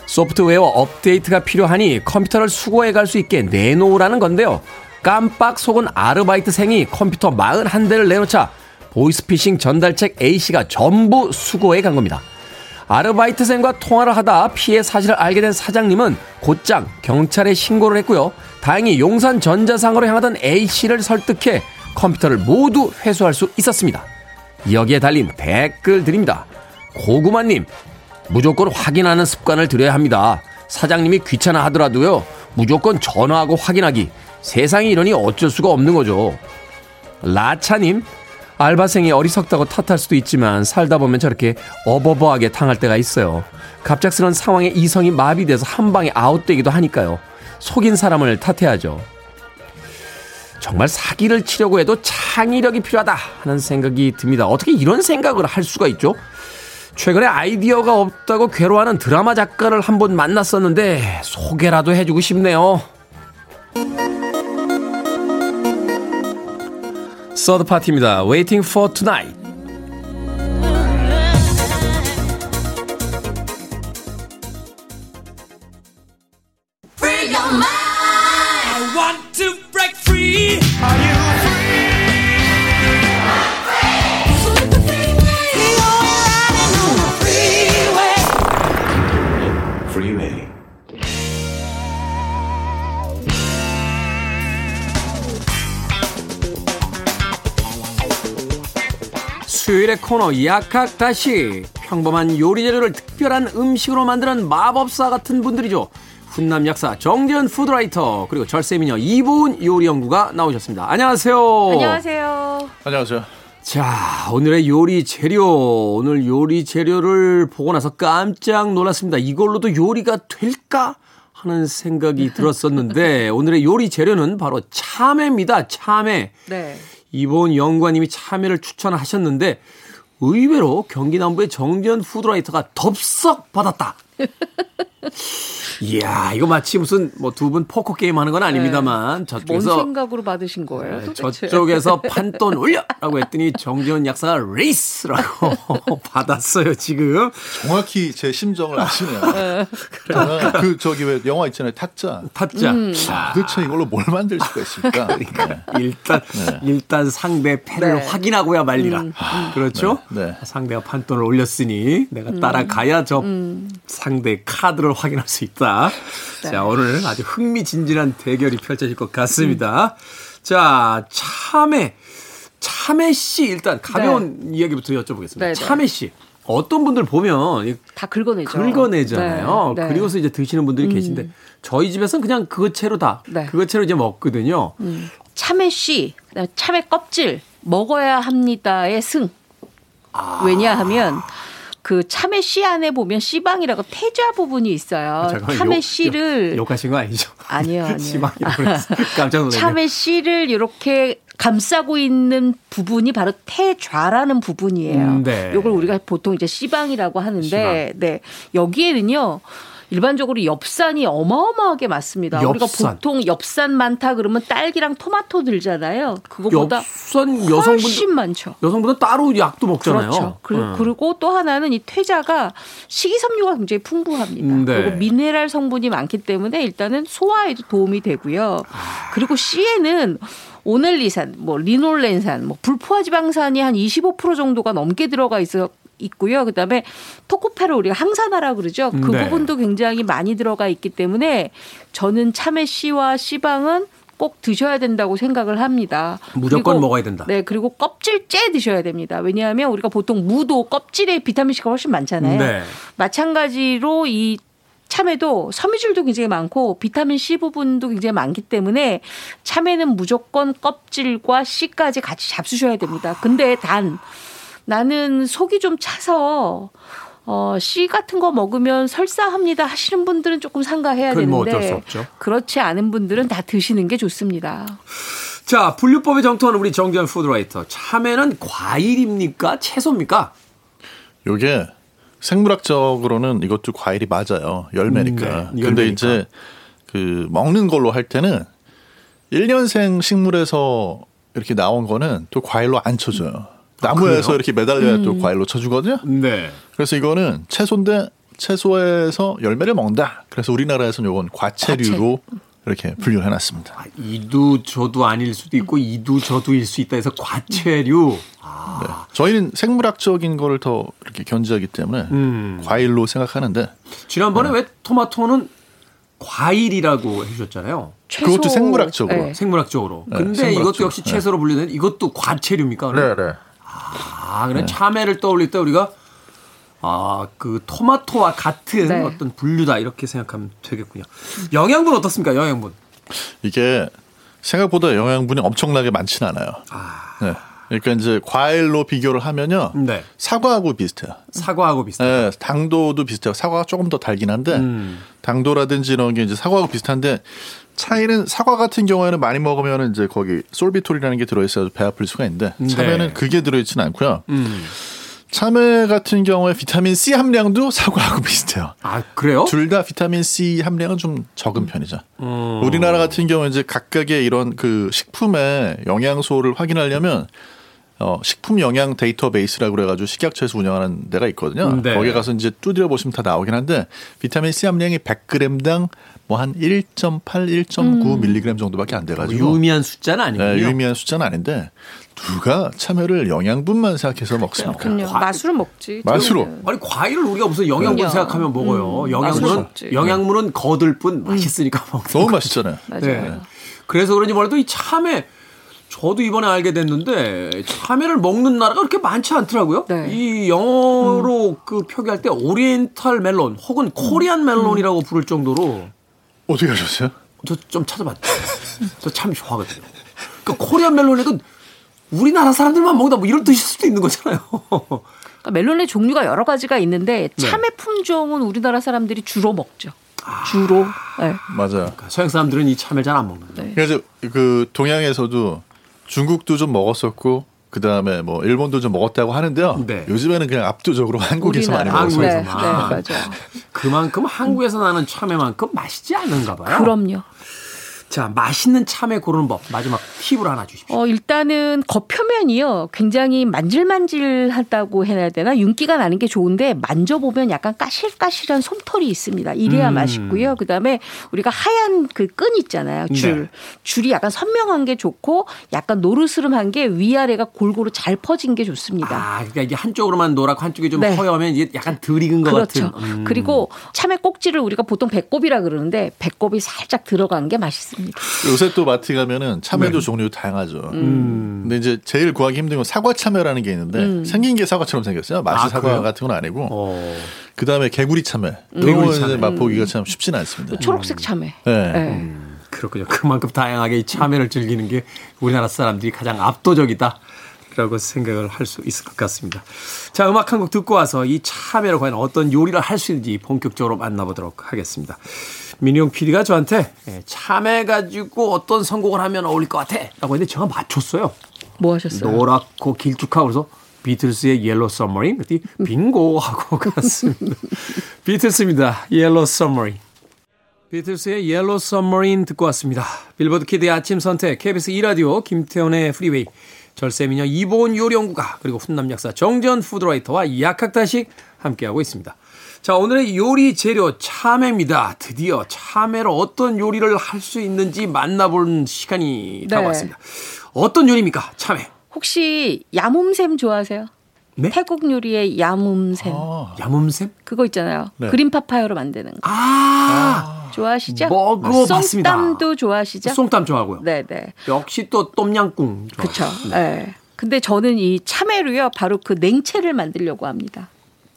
소프트웨어 업데이트가 필요하니 컴퓨터를 수거해 갈 수 있게 내놓으라는 건데요. 깜빡 속은 아르바이트생이 컴퓨터 41대를 내놓자 보이스피싱 전달책 A씨가 전부 수거해 간 겁니다. 아르바이트생과 통화를 하다 피해 사실을 알게 된 사장님은 곧장 경찰에 신고를 했고요. 다행히 용산 전자상으로 향하던 A씨를 설득해 컴퓨터를 모두 회수할 수 있었습니다. 여기에 달린 댓글 드립니다. 고구마님, 무조건 확인하는 습관을 들여야 합니다. 사장님이 귀찮아 하더라도요, 무조건 전화하고 확인하기. 세상이 이러니 어쩔 수가 없는 거죠. 라차님, 알바생이 어리석다고 탓할 수도 있지만 살다 보면 저렇게 어버버하게 당할 때가 있어요. 갑작스런 상황에 이성이 마비돼서 한 방에 아웃되기도 하니까요. 속인 사람을 탓해야죠. 정말 사기를 치려고 해도 창의력이 필요하다 하는 생각이 듭니다. 어떻게 이런 생각을 할 수가 있죠? 최근에 아이디어가 없다고 괴로워하는 드라마 작가를 한 번 만났었는데 소개라도 해주고 싶네요. 서드 파티입니다. Waiting for Tonight. 수요일의 코너 약학다시 평범한 요리 재료를 특별한 음식으로 만드는 마법사 같은 분들이죠. 훈남 약사 정재현 푸드라이터 그리고 절세미녀 이보은 요리연구가 나오셨습니다. 안녕하세요. 안녕하세요. 안녕하세요. 자 오늘의 요리 재료 오늘 요리 재료를 보고 나서 깜짝 놀랐습니다. 이걸로도 요리가 될까? 하는 생각이 *laughs* 들었었는데 오늘의 요리 재료는 바로 참외입니다. 참외. 네. 이번 연구원님이 참여를 추천하셨는데 의외로 경기 남부의 정전 푸드라이터가 덥석 받았다. *laughs* 이야, 이거 마치 무슨 뭐 두 분 포커 게임 하는 건 아닙니다만 네. 저쪽에서 뭔 생각으로 받으신 거예요? 네, 도대체? 저쪽에서 판돈 올려라고 했더니 정지원 약사가 레이스라고 *laughs* 받았어요 지금. 정확히 제 심정을 아시네요. 저는 그 저기 왜 영화 있잖아요 타짜. 타짜. 음. 아, 도대체 이걸로 뭘 만들 수가 있을까? 네. 일단 일단 상대 패를 네. 확인하고야 말리라. 그렇죠? 네, 네. 상대가 판돈을 올렸으니 내가 따라가야 저 상대 카드 를 확인할 수 있다. 자 오늘 아주 흥미진진한 대결이 펼쳐질 것 같습니다. 자 참외 참외 씨 일단 가벼운 이야기부터 여쭤보겠습니다. 네, 네. 참외 씨 어떤 분들 보면 이다 긁어내죠. 긁어내잖아요. 네, 네. 그리고서 이제 드시는 분들이 계신데 저희 집에서는 그냥 그거 채로 다 네. 그거 채로 이제 먹거든요. 참외 씨, 참외 껍질 먹어야 합니다의 승. 아. 왜냐하면 그 참외 씨 안에 보면 씨방이라고 태자 부분이 있어요. 잠깐만, 참외 욕- 씨를 욕, 욕하신 거 아니죠? 아니요, *laughs* 아니요. 지방이라고 그래서 *laughs* 깜짝 놀랐네. 참외 씨를 이렇게 감싸고 있는 부분이 바로 태좌라는 부분이에요. 음, 네. 이걸 우리가 보통 이제 씨방이라고 하는데, 씨방. 네 여기에는요. 일반적으로 엽산이 어마어마하게 많습니다. 우리가 엽산. 보통 엽산 많다 그러면 딸기랑 토마토 들잖아요. 그거보다 엽산 훨씬 여성분들 많죠. 여성분들 따로 약도 먹잖아요. 그렇죠. 그리고, 음. 그리고 또 하나는 이 퇴자가 식이섬유가 굉장히 풍부합니다. 음, 네. 그리고 미네랄 성분이 많기 때문에 일단은 소화에도 도움이 되고요. 아. 그리고 씨에는 오넬리산, 뭐 리놀렌산, 뭐 불포화지방산이 한 25% 정도가 넘게 들어가 있어 있고요. 그다음에 토코페로 우리가 항산화라 그러죠. 그 네. 부분도 굉장히 많이 들어가 있기 때문에 저는 참외 씨와 씨방은 꼭 드셔야 된다고 생각을 합니다. 무조건 그리고, 먹어야 된다. 네, 그리고 껍질째 드셔야 됩니다. 왜냐하면 우리가 보통 무도 껍질에 비타민 C가 훨씬 많잖아요. 네. 마찬가지로 이 참외도 섬유질도 굉장히 많고 비타민 C 부분도 굉장히 많기 때문에 참외는 무조건 껍질과 씨까지 같이 잡수셔야 됩니다. 근데 단 나는 속이 좀 차서 어, 씨 같은 거 먹으면 설사합니다 하시는 분들은 조금 상가해야 그건 뭐 되는데 어쩔 수 없죠. 그렇지 않은 분들은 다 드시는 게 좋습니다. 자, 분류법에 정토하는 우리 정전 푸드라이터. 참외는 과일입니까? 채소입니까? 요게 생물학적으로는 이것도 과일이 맞아요. 열매니까. 네, 근데 열매니까. 이제 그 먹는 걸로 할 때는 1년생 식물에서 이렇게 나온 거는 또 과일로 안 쳐줘요. 나무에서 그래요? 이렇게 매달려야 음. 또 과일로 쳐주거든요. 네. 그래서 이거는 채소인데 채소에서 열매를 먹는다. 그래서 우리나라에서는 요건 과채류로 이렇게 분류를 해놨습니다. 아, 이두 저도 아닐 수도 있고 이두 저도일 수 있다 해서 과체류. 네. 저희는 생물학적인 거를 더 이렇게 견지하기 때문에 음. 과일로 생각하는데 지난번에 왜 토마토는 과일이라고 해주셨잖아요. 그것도 생물학적으로. 네. 생물학적으로. 네, 근데 생물학적으로. 이것도 역시 채소로 분류된 이것도 과체류입니까? 그럼? 네. 아, 그래 참외를 떠올릴 때 우리가 아, 그 토마토와 같은 네. 어떤 분류다 이렇게 생각하면 되겠군요. 영양분 어떻습니까? 영양분. 이게 생각보다 영양분이 엄청나게 많지는 않아요. 네. 그러니까 이제 과일로 비교를 하면요. 네. 사과하고 비슷해요. 사과하고 비슷해요. 네, 당도도 비슷해요. 사과가 조금 더 달긴 한데 음. 당도라든지 이런 게 이제 사과하고 비슷한데 차이는 사과 같은 경우에는 많이 먹으면 이제 거기 솔비톨이라는 게 들어있어서 배 아플 수가 있는데 네. 참외는 그게 들어있지는 않고요. 음. 참외 같은 경우에 비타민 C 함량도 사과하고 비슷해요. 아, 그래요? 둘 다 비타민 C 함량은 좀 적은 편이죠. 음. 우리나라 같은 경우 이제 각각의 이런 그 식품의 영양소를 확인하려면 어, 식품 영양 데이터베이스라고 그래가지고 식약처에서 운영하는 데가 있거든요. 네. 거기에 가서 이제 두드려 보시면 다 나오긴 한데 비타민 C 함량이 100g당 뭐 한 1.8, 1.9 밀리그램 정도밖에 안 돼가지고 유미한 숫자는 아니군요. 네, 유의미한 숫자는 아닌데 누가 참외를 영양분만 생각해서 먹습니까? 그럼요. 과- 맛으로 먹지. 맛으로. 저희는. 아니 과일을 우리가 무슨 영양분 그럼요. 생각하면 먹어요. 음, 영양분은 먹지. 영양분은 거들 뿐 맛있으니까 *laughs* 먹는 너무 거. 맛있잖아요. 맞아요. 네. 그래서 그런지 몰라도 이 참외 저도 이번에 알게 됐는데 참외를 먹는 나라가 그렇게 많지 않더라고요. 네. 이 영어로 그 표기할 때 오리엔탈 멜론 혹은 코리안 멜론이라고 부를 정도로 어떻게 하셨어요? 저 좀 찾아봤죠. 저 참 좋아하거든요. 그 코리안 멜론이건 우리나라 사람들만 먹다 뭐 이런 뜻일 수도 있는 거잖아요. 그러니까 멜론의 종류가 여러 가지가 있는데 네. 참외 품종은 우리나라 사람들이 주로 먹죠. 주로. 네. 맞아요. 서양 사람들은 이 참외 잘 안 먹는데. 네. 그래서 그 동양에서도 중국도 좀 먹었었고 그 다음에 뭐 일본도 좀 먹었다고 하는데요. 네. 요즘에는 그냥 압도적으로 한국에서 많이 우리나라. 먹어서 네. 네, 맞아요. 그만큼 한국에서 나는 참외만큼 맛있지 않은가 봐요. 그럼요. 자, 맛있는 참외 고르는 법 마지막 팁을 하나 주십시오. 어, 일단은 겉표면이요. 굉장히 만질만질하다고 해야 되나? 윤기가 나는 게 좋은데 만져보면 약간 까실까실한 솜털이 있습니다. 이래야 음. 맛있고요. 그 다음에 우리가 하얀 그 끈 있잖아요. 줄. 네. 줄이 약간 선명한 게 좋고 약간 노르스름한 게 위아래가 골고루 잘 퍼진 게 좋습니다. 아, 그러니까 이게 한쪽으로만 노랗고 한쪽이 좀 네. 허여면 이게 약간 덜 익은 것 그렇죠. 같은. 음. 그리고 참외 꼭지를 우리가 보통 배꼽이라 그러는데 배꼽이 살짝 들어간 게 맛있습니다. 요새 또 마트 가면은 참외도 종류 다양하죠. 음. 근데 이제 제일 구하기 힘든 건 사과 참외라는 게 있는데 생긴 게 사과처럼 생겼어요. 맛이 아, 사과 그래요? 같은 건 아니고. 어. 그 다음에 개구리 참외. 개구리 개구리 참외. 참외 맛보기가 참 쉽지는 않습니다. 초록색 참외. 네. 네. 그렇군요. 그만큼 다양하게 이 참외를 즐기는 게 우리나라 사람들이 가장 압도적이다. 라고 생각을 할 수 있을 것 같습니다. 자, 음악 한 곡 듣고 와서 이 참외로 과연 어떤 요리를 할 수 있는지 본격적으로 만나보도록 하겠습니다. 민용 PD가 저한테 예, 참외 가지고 어떤 선곡을 하면 어울릴 것 같아. 라고 했는데 제가 맞췄어요. 뭐 하셨어요? 노랗고 길쭉하고 그래서 비틀스의 Yellow Submarine 그때 빙고 하고 갔습니다. 비틀스입니다. Yellow Submarine. 비틀스의 Yellow Submarine 듣고 왔습니다. 빌보드 Kid의 아침 선택 KBS 2라디오 김태훈의 프리웨이 절세미녀 이보은 요리연구가 그리고 훈남 약사 정재훈 food writer와 약학다식 함께하고 있습니다. 자 오늘의 요리 재료 참외입니다. 드디어 참외로 어떤 요리를 할 수 있는지 만나보는 시간이 네. 다가왔습니다. 어떤 요리입니까? 참외. 혹시 얌운센 좋아하세요? 네? 태국 요리의 얌운센 아, 야몸샘? 그거 있잖아요. 네. green 파파야로 만드는 거. 아, 좋아하시죠? 먹어봤습니다. 쏨땀도 좋아하시죠? 쏨땀 좋아하고요. 네네. 역시 또 똠양꿍 좋아하고. 그쵸. 네. 근데 저는 이 참외로요, 바로 그 냉채를 만들려고 합니다.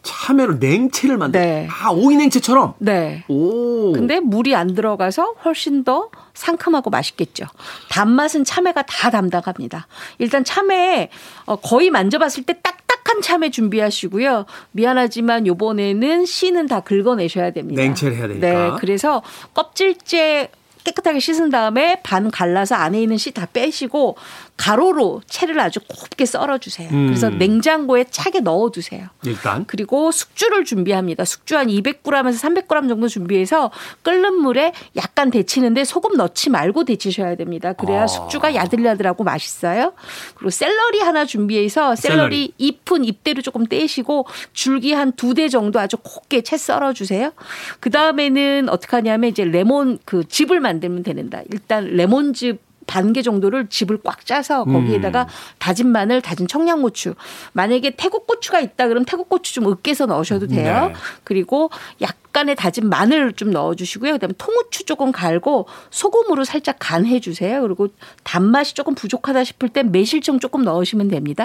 참외로 냉채를 만들. 네. 아 오이 냉채처럼. 네. 오. 근데 물이 안 들어가서 훨씬 더 상큼하고 맛있겠죠. 단맛은 참외가 다 담당합니다. 일단 참외 어, 거의 만져봤을 때 딱딱한 참외 준비하시고요. 미안하지만 요번에는 씨는 다 긁어내셔야 됩니다. 냉채를 해야 되니까. 네, 그래서 껍질째 깨끗하게 씻은 다음에 반 갈라서 안에 있는 씨 다 빼시고 가로로 채를 아주 곱게 썰어 주세요. 음. 그래서 냉장고에 차게 넣어 두세요. 일단 그리고 숙주를 준비합니다. 숙주 한 200g에서 300g 정도 준비해서 끓는 물에 약간 데치는데 소금 넣지 말고 데치셔야 됩니다. 그래야 아. 숙주가 야들야들하고 맛있어요. 그리고 샐러리 하나 준비해서 샐러리, 잎은 잎대로 조금 떼시고 줄기 한 두 대 정도 아주 곱게 채 썰어 주세요. 그 다음에는 어떻게 하냐면 이제 레몬 그 즙을 만들면 되는다. 일단 레몬즙 반 개 정도를 즙을 꽉 짜서 거기에다가 다진 마늘, 다진 청양고추. 만약에 태국 고추가 있다 그러면 태국 고추 좀 으깨서 넣으셔도 돼요. 네. 그리고 약간의 다진 마늘을 좀 넣어 주시고요. 그다음에 통후추 조금 갈고 소금으로 살짝 간해 주세요. 그리고 단맛이 조금 부족하다 싶을 땐 매실청 조금 넣으시면 됩니다.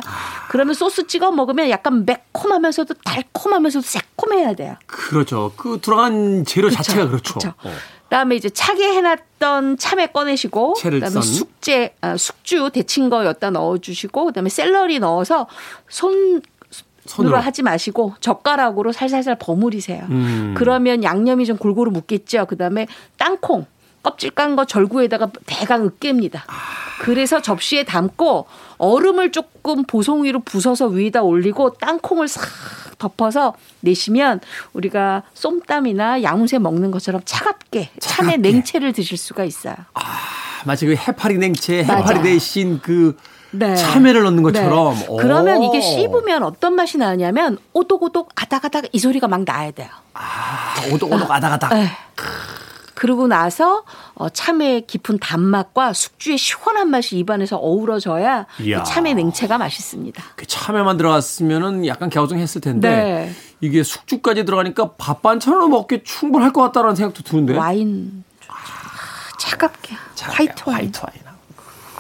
그러면 소스 찍어 먹으면 약간 매콤하면서도 달콤하면서도 새콤해야 돼요. 그렇죠. 그 들어간 재료 자체가 그렇죠. 그쵸. 어. 그다음에 이제 차게 해놨던 참외 꺼내시고 채를 그다음에 썬. 숙제 아, 숙주 데친 거 여기다 넣어주시고 그다음에 샐러리 넣어서 손 손으로. 으로 하지 마시고 젓가락으로 살살살 버무리세요. 음. 그러면 양념이 좀 골고루 묻겠죠. 그다음에 땅콩 껍질 깐 거 절구에다가 대강 으깹니다. 그래서 접시에 담고 얼음을 조금 보송이로 부숴서 위에다 올리고 땅콩을 싹 덮어서 내시면 우리가 쏨땀이나 양새 먹는 것처럼 차갑게 차갑게. 냉채를 드실 수가 있어요. 마치 그 해파리 냉채, 맞아. 해파리 대신 그 네. 참외를 넣는 것처럼. 네. 오. 그러면 이게 씹으면 어떤 맛이 나냐면 오독오독 아닥아닥 이 소리가 막 나야 돼요. 아, 오독오독 아다가다. 네. 그러고 나서 어, 참외의 깊은 단맛과 숙주의 시원한 맛이 입안에서 어우러져야 이야. 이 참외 냉채가 맛있습니다. 그 참외만 들어갔으면 약간 갸우뚱했을 텐데 네. 이게 숙주까지 들어가니까 밥 반찬으로 먹기 충분할 것 같다라는 생각도 드는데. 와인 아, 차갑게 화이트 와인 화이트 와인.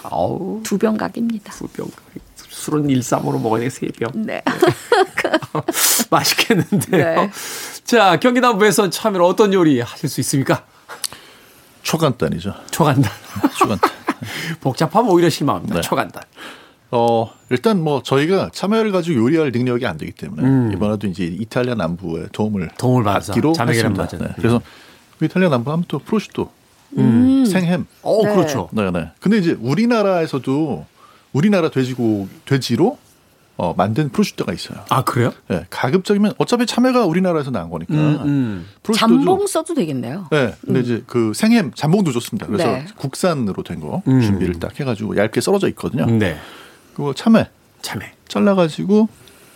아우 두 병 각입니다. 두 병. 술은 일삼으로 먹어야 돼, 세 병. 네. *laughs* 맛있겠는데요. 네. 자, 경기남부에서 참외로 어떤 요리 하실 수 있습니까? 초간단이죠. 초간단. 초간단. *laughs* 복잡하면 오히려 실망합니다. 네. 초간단. 어, 일단 뭐 저희가 참외를 가지고 요리할 능력이 안 되기 때문에 이번에도 이제 이탈리아 남부의 도움을 음. 도움을 받기로 했습니다. 맞아요. 네. 그래서 그 이탈리아 남부 하면 또 프로슈토, 음. 생햄. 어, 네. 그렇죠. 네, 네. 근데 이제 우리나라에서도 우리나라 돼지고 돼지로 어, 만든 프로슈토가 있어요. 아, 그래요? 네, 가급적이면 어차피 참외가 우리나라에서 나온 거니까 음, 음. 잠봉 써도 되겠네요. 네, 근데 이제 그 생햄 잠봉도 좋습니다. 그래서 네. 국산으로 된거 음. 준비를 딱 해가지고 얇게 썰어져 있거든요. 네. 그거 참외 참외. 잘라가지고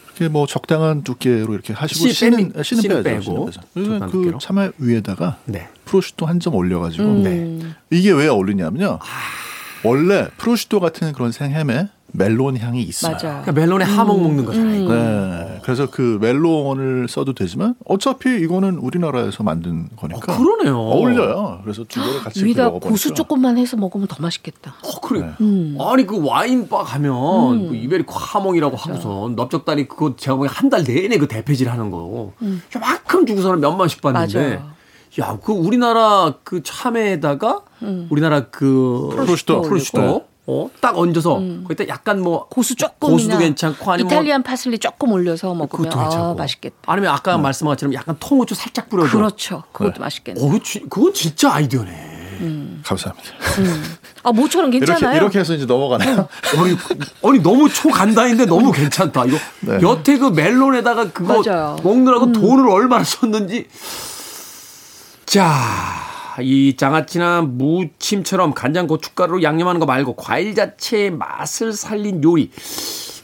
이렇게 뭐 적당한 두께로 이렇게 하시고 씨 씨는 빼니- 씨는. 빼고 그 두께로. 참외 위에다가 네. 프로슈토 한 점 올려가지고 음. 이게 왜 어울리냐면요. 원래 프로슈토 같은 그런 생햄에 멜론 향이 있어요. 그러니까 멜론에 하몽 먹는 거잖아요. 이거. 네. 그래서 그 멜론을 써도 되지만 어차피 이거는 우리나라에서 만든 거니까 어, 그러네요. 어울려요. 그래서 두 개를 같이 먹어보니까 고수 조금만 해서 먹으면 더 맛있겠다. 어, 그래. 네. 음. 아니 그 와인바 가면 그 이베리코 하몽이라고 하고서 넓적다리 그거 제가 보기엔 한달 내내 그 대패질 하는 거 요만큼 주고서는 몇만씩 받는데 맞아요. 야 그 우리나라 그 참외에다가 우리나라 그 프로슈토. 프로슈토 어, 딱 얹어서 거기다 약간 뭐 고수 조금 고수도 괜찮고 아니면 뭐 이탈리안 파슬리 조금 올려서 먹으면 그것도 아, 괜찮고 맛있겠다. 아니면 아까 말씀한 것처럼 약간 통후추 살짝 뿌려줘. 그렇죠. 그것도 맛있겠네. 어, 그거 진- 그건 진짜 아이디어네. 감사합니다. 아 모처럼 이렇게 괜찮아요. 이렇게 해서 이제 넘어가나요? 아니, 아니 너무 초간단인데 너무 괜찮다. 이거 네. 여태 그 멜론에다가 그거 맞아요. 먹느라고 돈을 얼마나 썼는지. 자, 이 장아찌나 무침처럼 간장 고춧가루로 양념하는 거 말고 과일 자체의 맛을 살린 요리.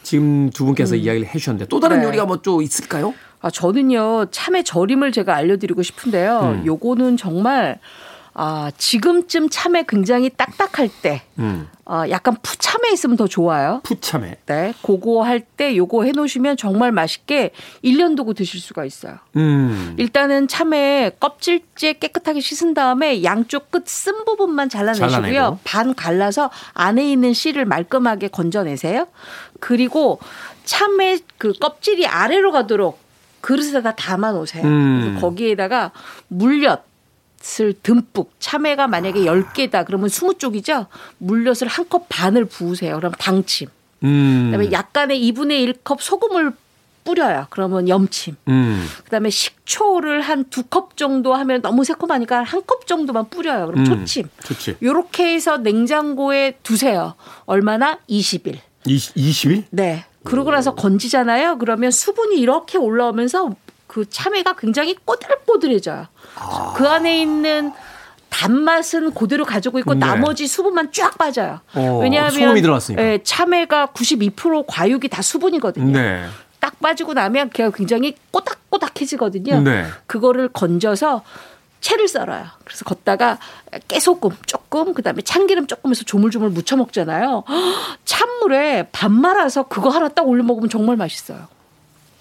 지금 두 분께서 이야기를 해주셨는데 또 다른 네. 요리가 뭐 또 있을까요? 아, 저는요 참외 절임을 제가 알려드리고 싶은데요. 음. 요거는 정말 아, 지금쯤 참외 굉장히 딱딱할 때, 음. 어, 약간 푸참해 있으면 더 좋아요. 푸참해. 네. 그거 할 때 요거 해 놓으시면 정말 맛있게 1년 두고 드실 수가 있어요. 음. 일단은 참외 껍질째 깨끗하게 씻은 다음에 양쪽 끝 쓴 부분만 잘라내시고요. 잘라내고. 반 갈라서 안에 있는 씨를 말끔하게 건져내세요. 그리고 참외 그 껍질이 아래로 가도록 그릇에다 담아 놓으세요. 음. 거기에다가 물엿 을 듬뿍 참외가 만약에 10개다 그러면 20쪽이죠. 물엿을 한 컵 반을 부으세요. 그럼 당침. 음. 그다음에 약간의 2분의 1컵 소금을 뿌려요. 그러면 염침. 음. 그다음에 식초를 한 두 컵 정도 하면 너무 새콤하니까 한 컵 정도만 뿌려요. 그럼 음. 초침. 좋지. 요렇게 해서 냉장고에 두세요. 얼마나? 20일. 20, 20일? 네. 그러고 나서 건지잖아요. 그러면 수분이 이렇게 올라오면서 그 참외가 굉장히 꼬들꼬들해져요. 아. 그 안에 있는 단맛은 그대로 가지고 있고 네. 나머지 수분만 쫙 빠져요. 어, 왜냐하면. 예, 참외가 92% 과육이 다 수분이거든요. 네. 딱 빠지고 나면 걔가 굉장히 꼬닥꼬닥해지거든요. 네. 그거를 건져서 채를 썰어요. 그래서 걷다가 깨소금 조금 그 다음에 참기름 조금 해서 조물조물 무쳐 먹잖아요. 찬물에 밥 말아서 그거 하나 딱 올려 먹으면 정말 맛있어요.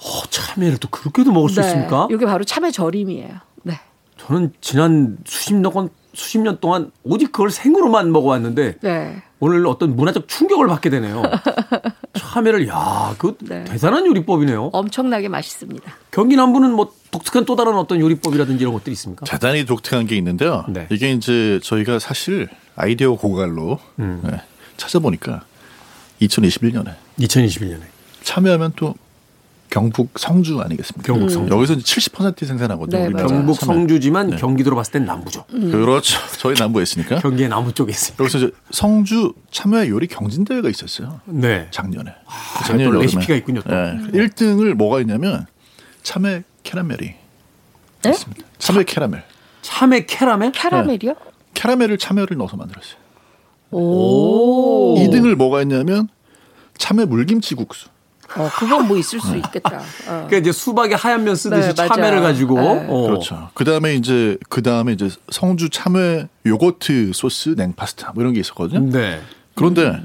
어, 참외를 또 그렇게도 먹을 수 있습니까? 이게 바로 참외 절임이에요. 네. 저는 지난 수십 년, 수십 년 동안 오직 그걸 생으로만 먹어왔는데 네. 오늘 어떤 문화적 충격을 받게 되네요. *laughs* 참외를 야, 그 네. 대단한 요리법이네요. 엄청나게 맛있습니다. 경기 남부는 뭐 독특한 또 다른 어떤 요리법이라든지 이런 것들이 있습니까? 대단히 독특한 게 있는데요. 네. 이게 이제 저희가 사실 아이디어 고갈로 음. 네, 찾아보니까 2021년에 2021년에 참여하면 또 경북 성주 아니겠습니까? 경북 성주. 여기서 이제 70% 생산하거든요. 네, 맞아요. 경북. 성주지만 네. 경기도로 봤을 땐 남부죠. 그렇죠. *laughs* 저희 남부에 있으니까. 경기의 남부 쪽에 있습니다. 여기서 이제 성주 참외 요리 경진대회가 있었어요. 네. 작년에. 또 레시피가 있군요, 또. 네. 1등을 뭐가 있냐면 참외 캐러멜이 네? 있습니다. 참외 캐러멜. 참외 캐러멜? 캐러멜이요? 캐러멜을 참외를 넣어서 만들었어요. 오. 2등을 뭐가 있냐면 참외 물김치 국수. 어, 그건 뭐 있을 수 있겠다. 어. 그러니까 이제 수박에 하얀 면 쓰듯이 네, 맞아요. 참외를 가지고 네. 어. 그렇죠. 그 다음에 이제 그 다음에 이제 성주 참외 요거트 소스 냉파스타 뭐 이런 게 있었거든요. 네. 그런데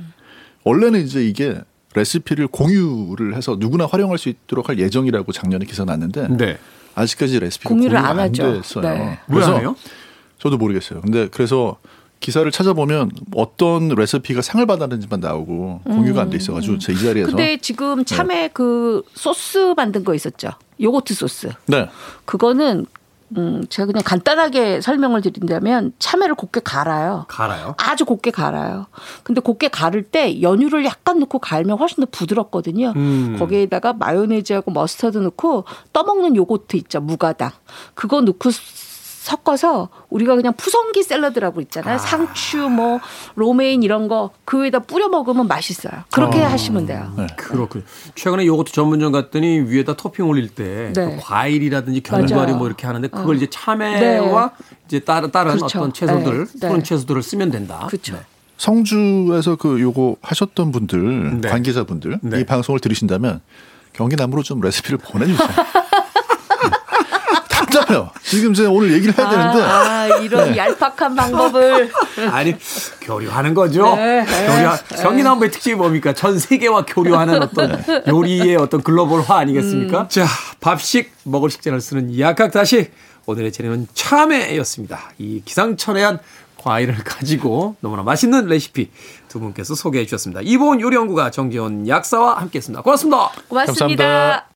원래는 이제 이게 레시피를 공유를 해서 누구나 활용할 수 있도록 할 예정이라고 작년에 기사 났는데 네. 아직까지 레시피가 공유를 안 안 하죠. 됐어요. 네. 왜 그래서 안 해요? 저도 모르겠어요. 근데 그래서 기사를 찾아보면 어떤 레시피가 상을 받았는지만 나오고 공유가 안 돼 있어가지고 제이 자리에서 근데 지금 참외 그 소스 만든 거 있었죠. 요거트 소스. 네 그거는 음, 제가 그냥 간단하게 설명을 드린다면 참외를 곱게 갈아요. 갈아요. 아주 곱게 갈아요. 근데 곱게 갈을 때 연유를 약간 넣고 갈면 훨씬 더 부드럽거든요. 음. 거기에다가 마요네즈하고 머스터드 넣고 떠먹는 요거트 있죠. 무가당. 그거 넣고 섞어서 우리가 그냥 푸성귀 샐러드라고 있잖아요. 상추, 뭐 로메인 이런 거 그 위에다 뿌려 먹으면 맛있어요. 그렇게 하시면 돼요. 네. 그렇군요. 최근에 요거트 전문점 갔더니 위에다 토핑 올릴 때 네. 그 과일이라든지 견과류. 뭐 이렇게 하는데 그걸 이제 참외와 이제 다른 다른 그렇죠. 어떤 채소들, 네. 푸른 네. 채소들을 쓰면 된다. 그렇죠. 성주에서 그 요거 하셨던 분들 네. 관계자분들 네. 이 방송을 들으신다면 경기 남부로 좀 레시피를 보내주세요. *laughs* 답답해요. 지금 제가 오늘 얘기를 해야 되는데 아, 아, 이런 얄팍한 방법을 아니 교류하는 거죠. 네. 교류 경기남부의 특징이 뭡니까? 전 세계와 교류하는 어떤 요리의 어떤 글로벌화 아니겠습니까? 자 밥식 먹을 식재를 쓰는 약학 다시 오늘의 재료는 참외였습니다. 이 기상천외한 과일을 *laughs* 가지고 너무나 맛있는 레시피 두 분께서 소개해 주셨습니다. 이보은 요리연구가 정지원 약사와 함께했습니다. 고맙습니다. 고맙습니다. 감사합니다.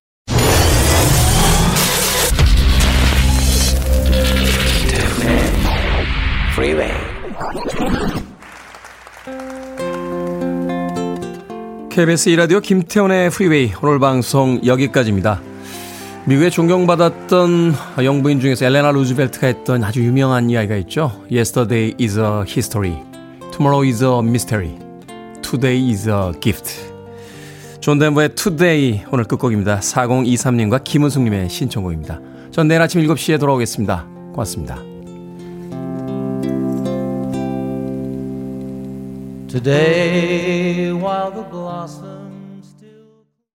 KBS 이라디오 김태훈의 프리웨이 오늘 방송 여기까지입니다. 미국에 존경받았던 영부인 중에서 엘리너 루즈벨트가 했던 아주 유명한 이야기가 있죠. Yesterday is a history. Tomorrow is a mystery. Today is a gift. 존 덴버의 Today 오늘 끝곡입니다. 4023님과 김은숙님의 신청곡입니다. 전 내일 아침 7시에 돌아오겠습니다. 고맙습니다. Today, while the blossoms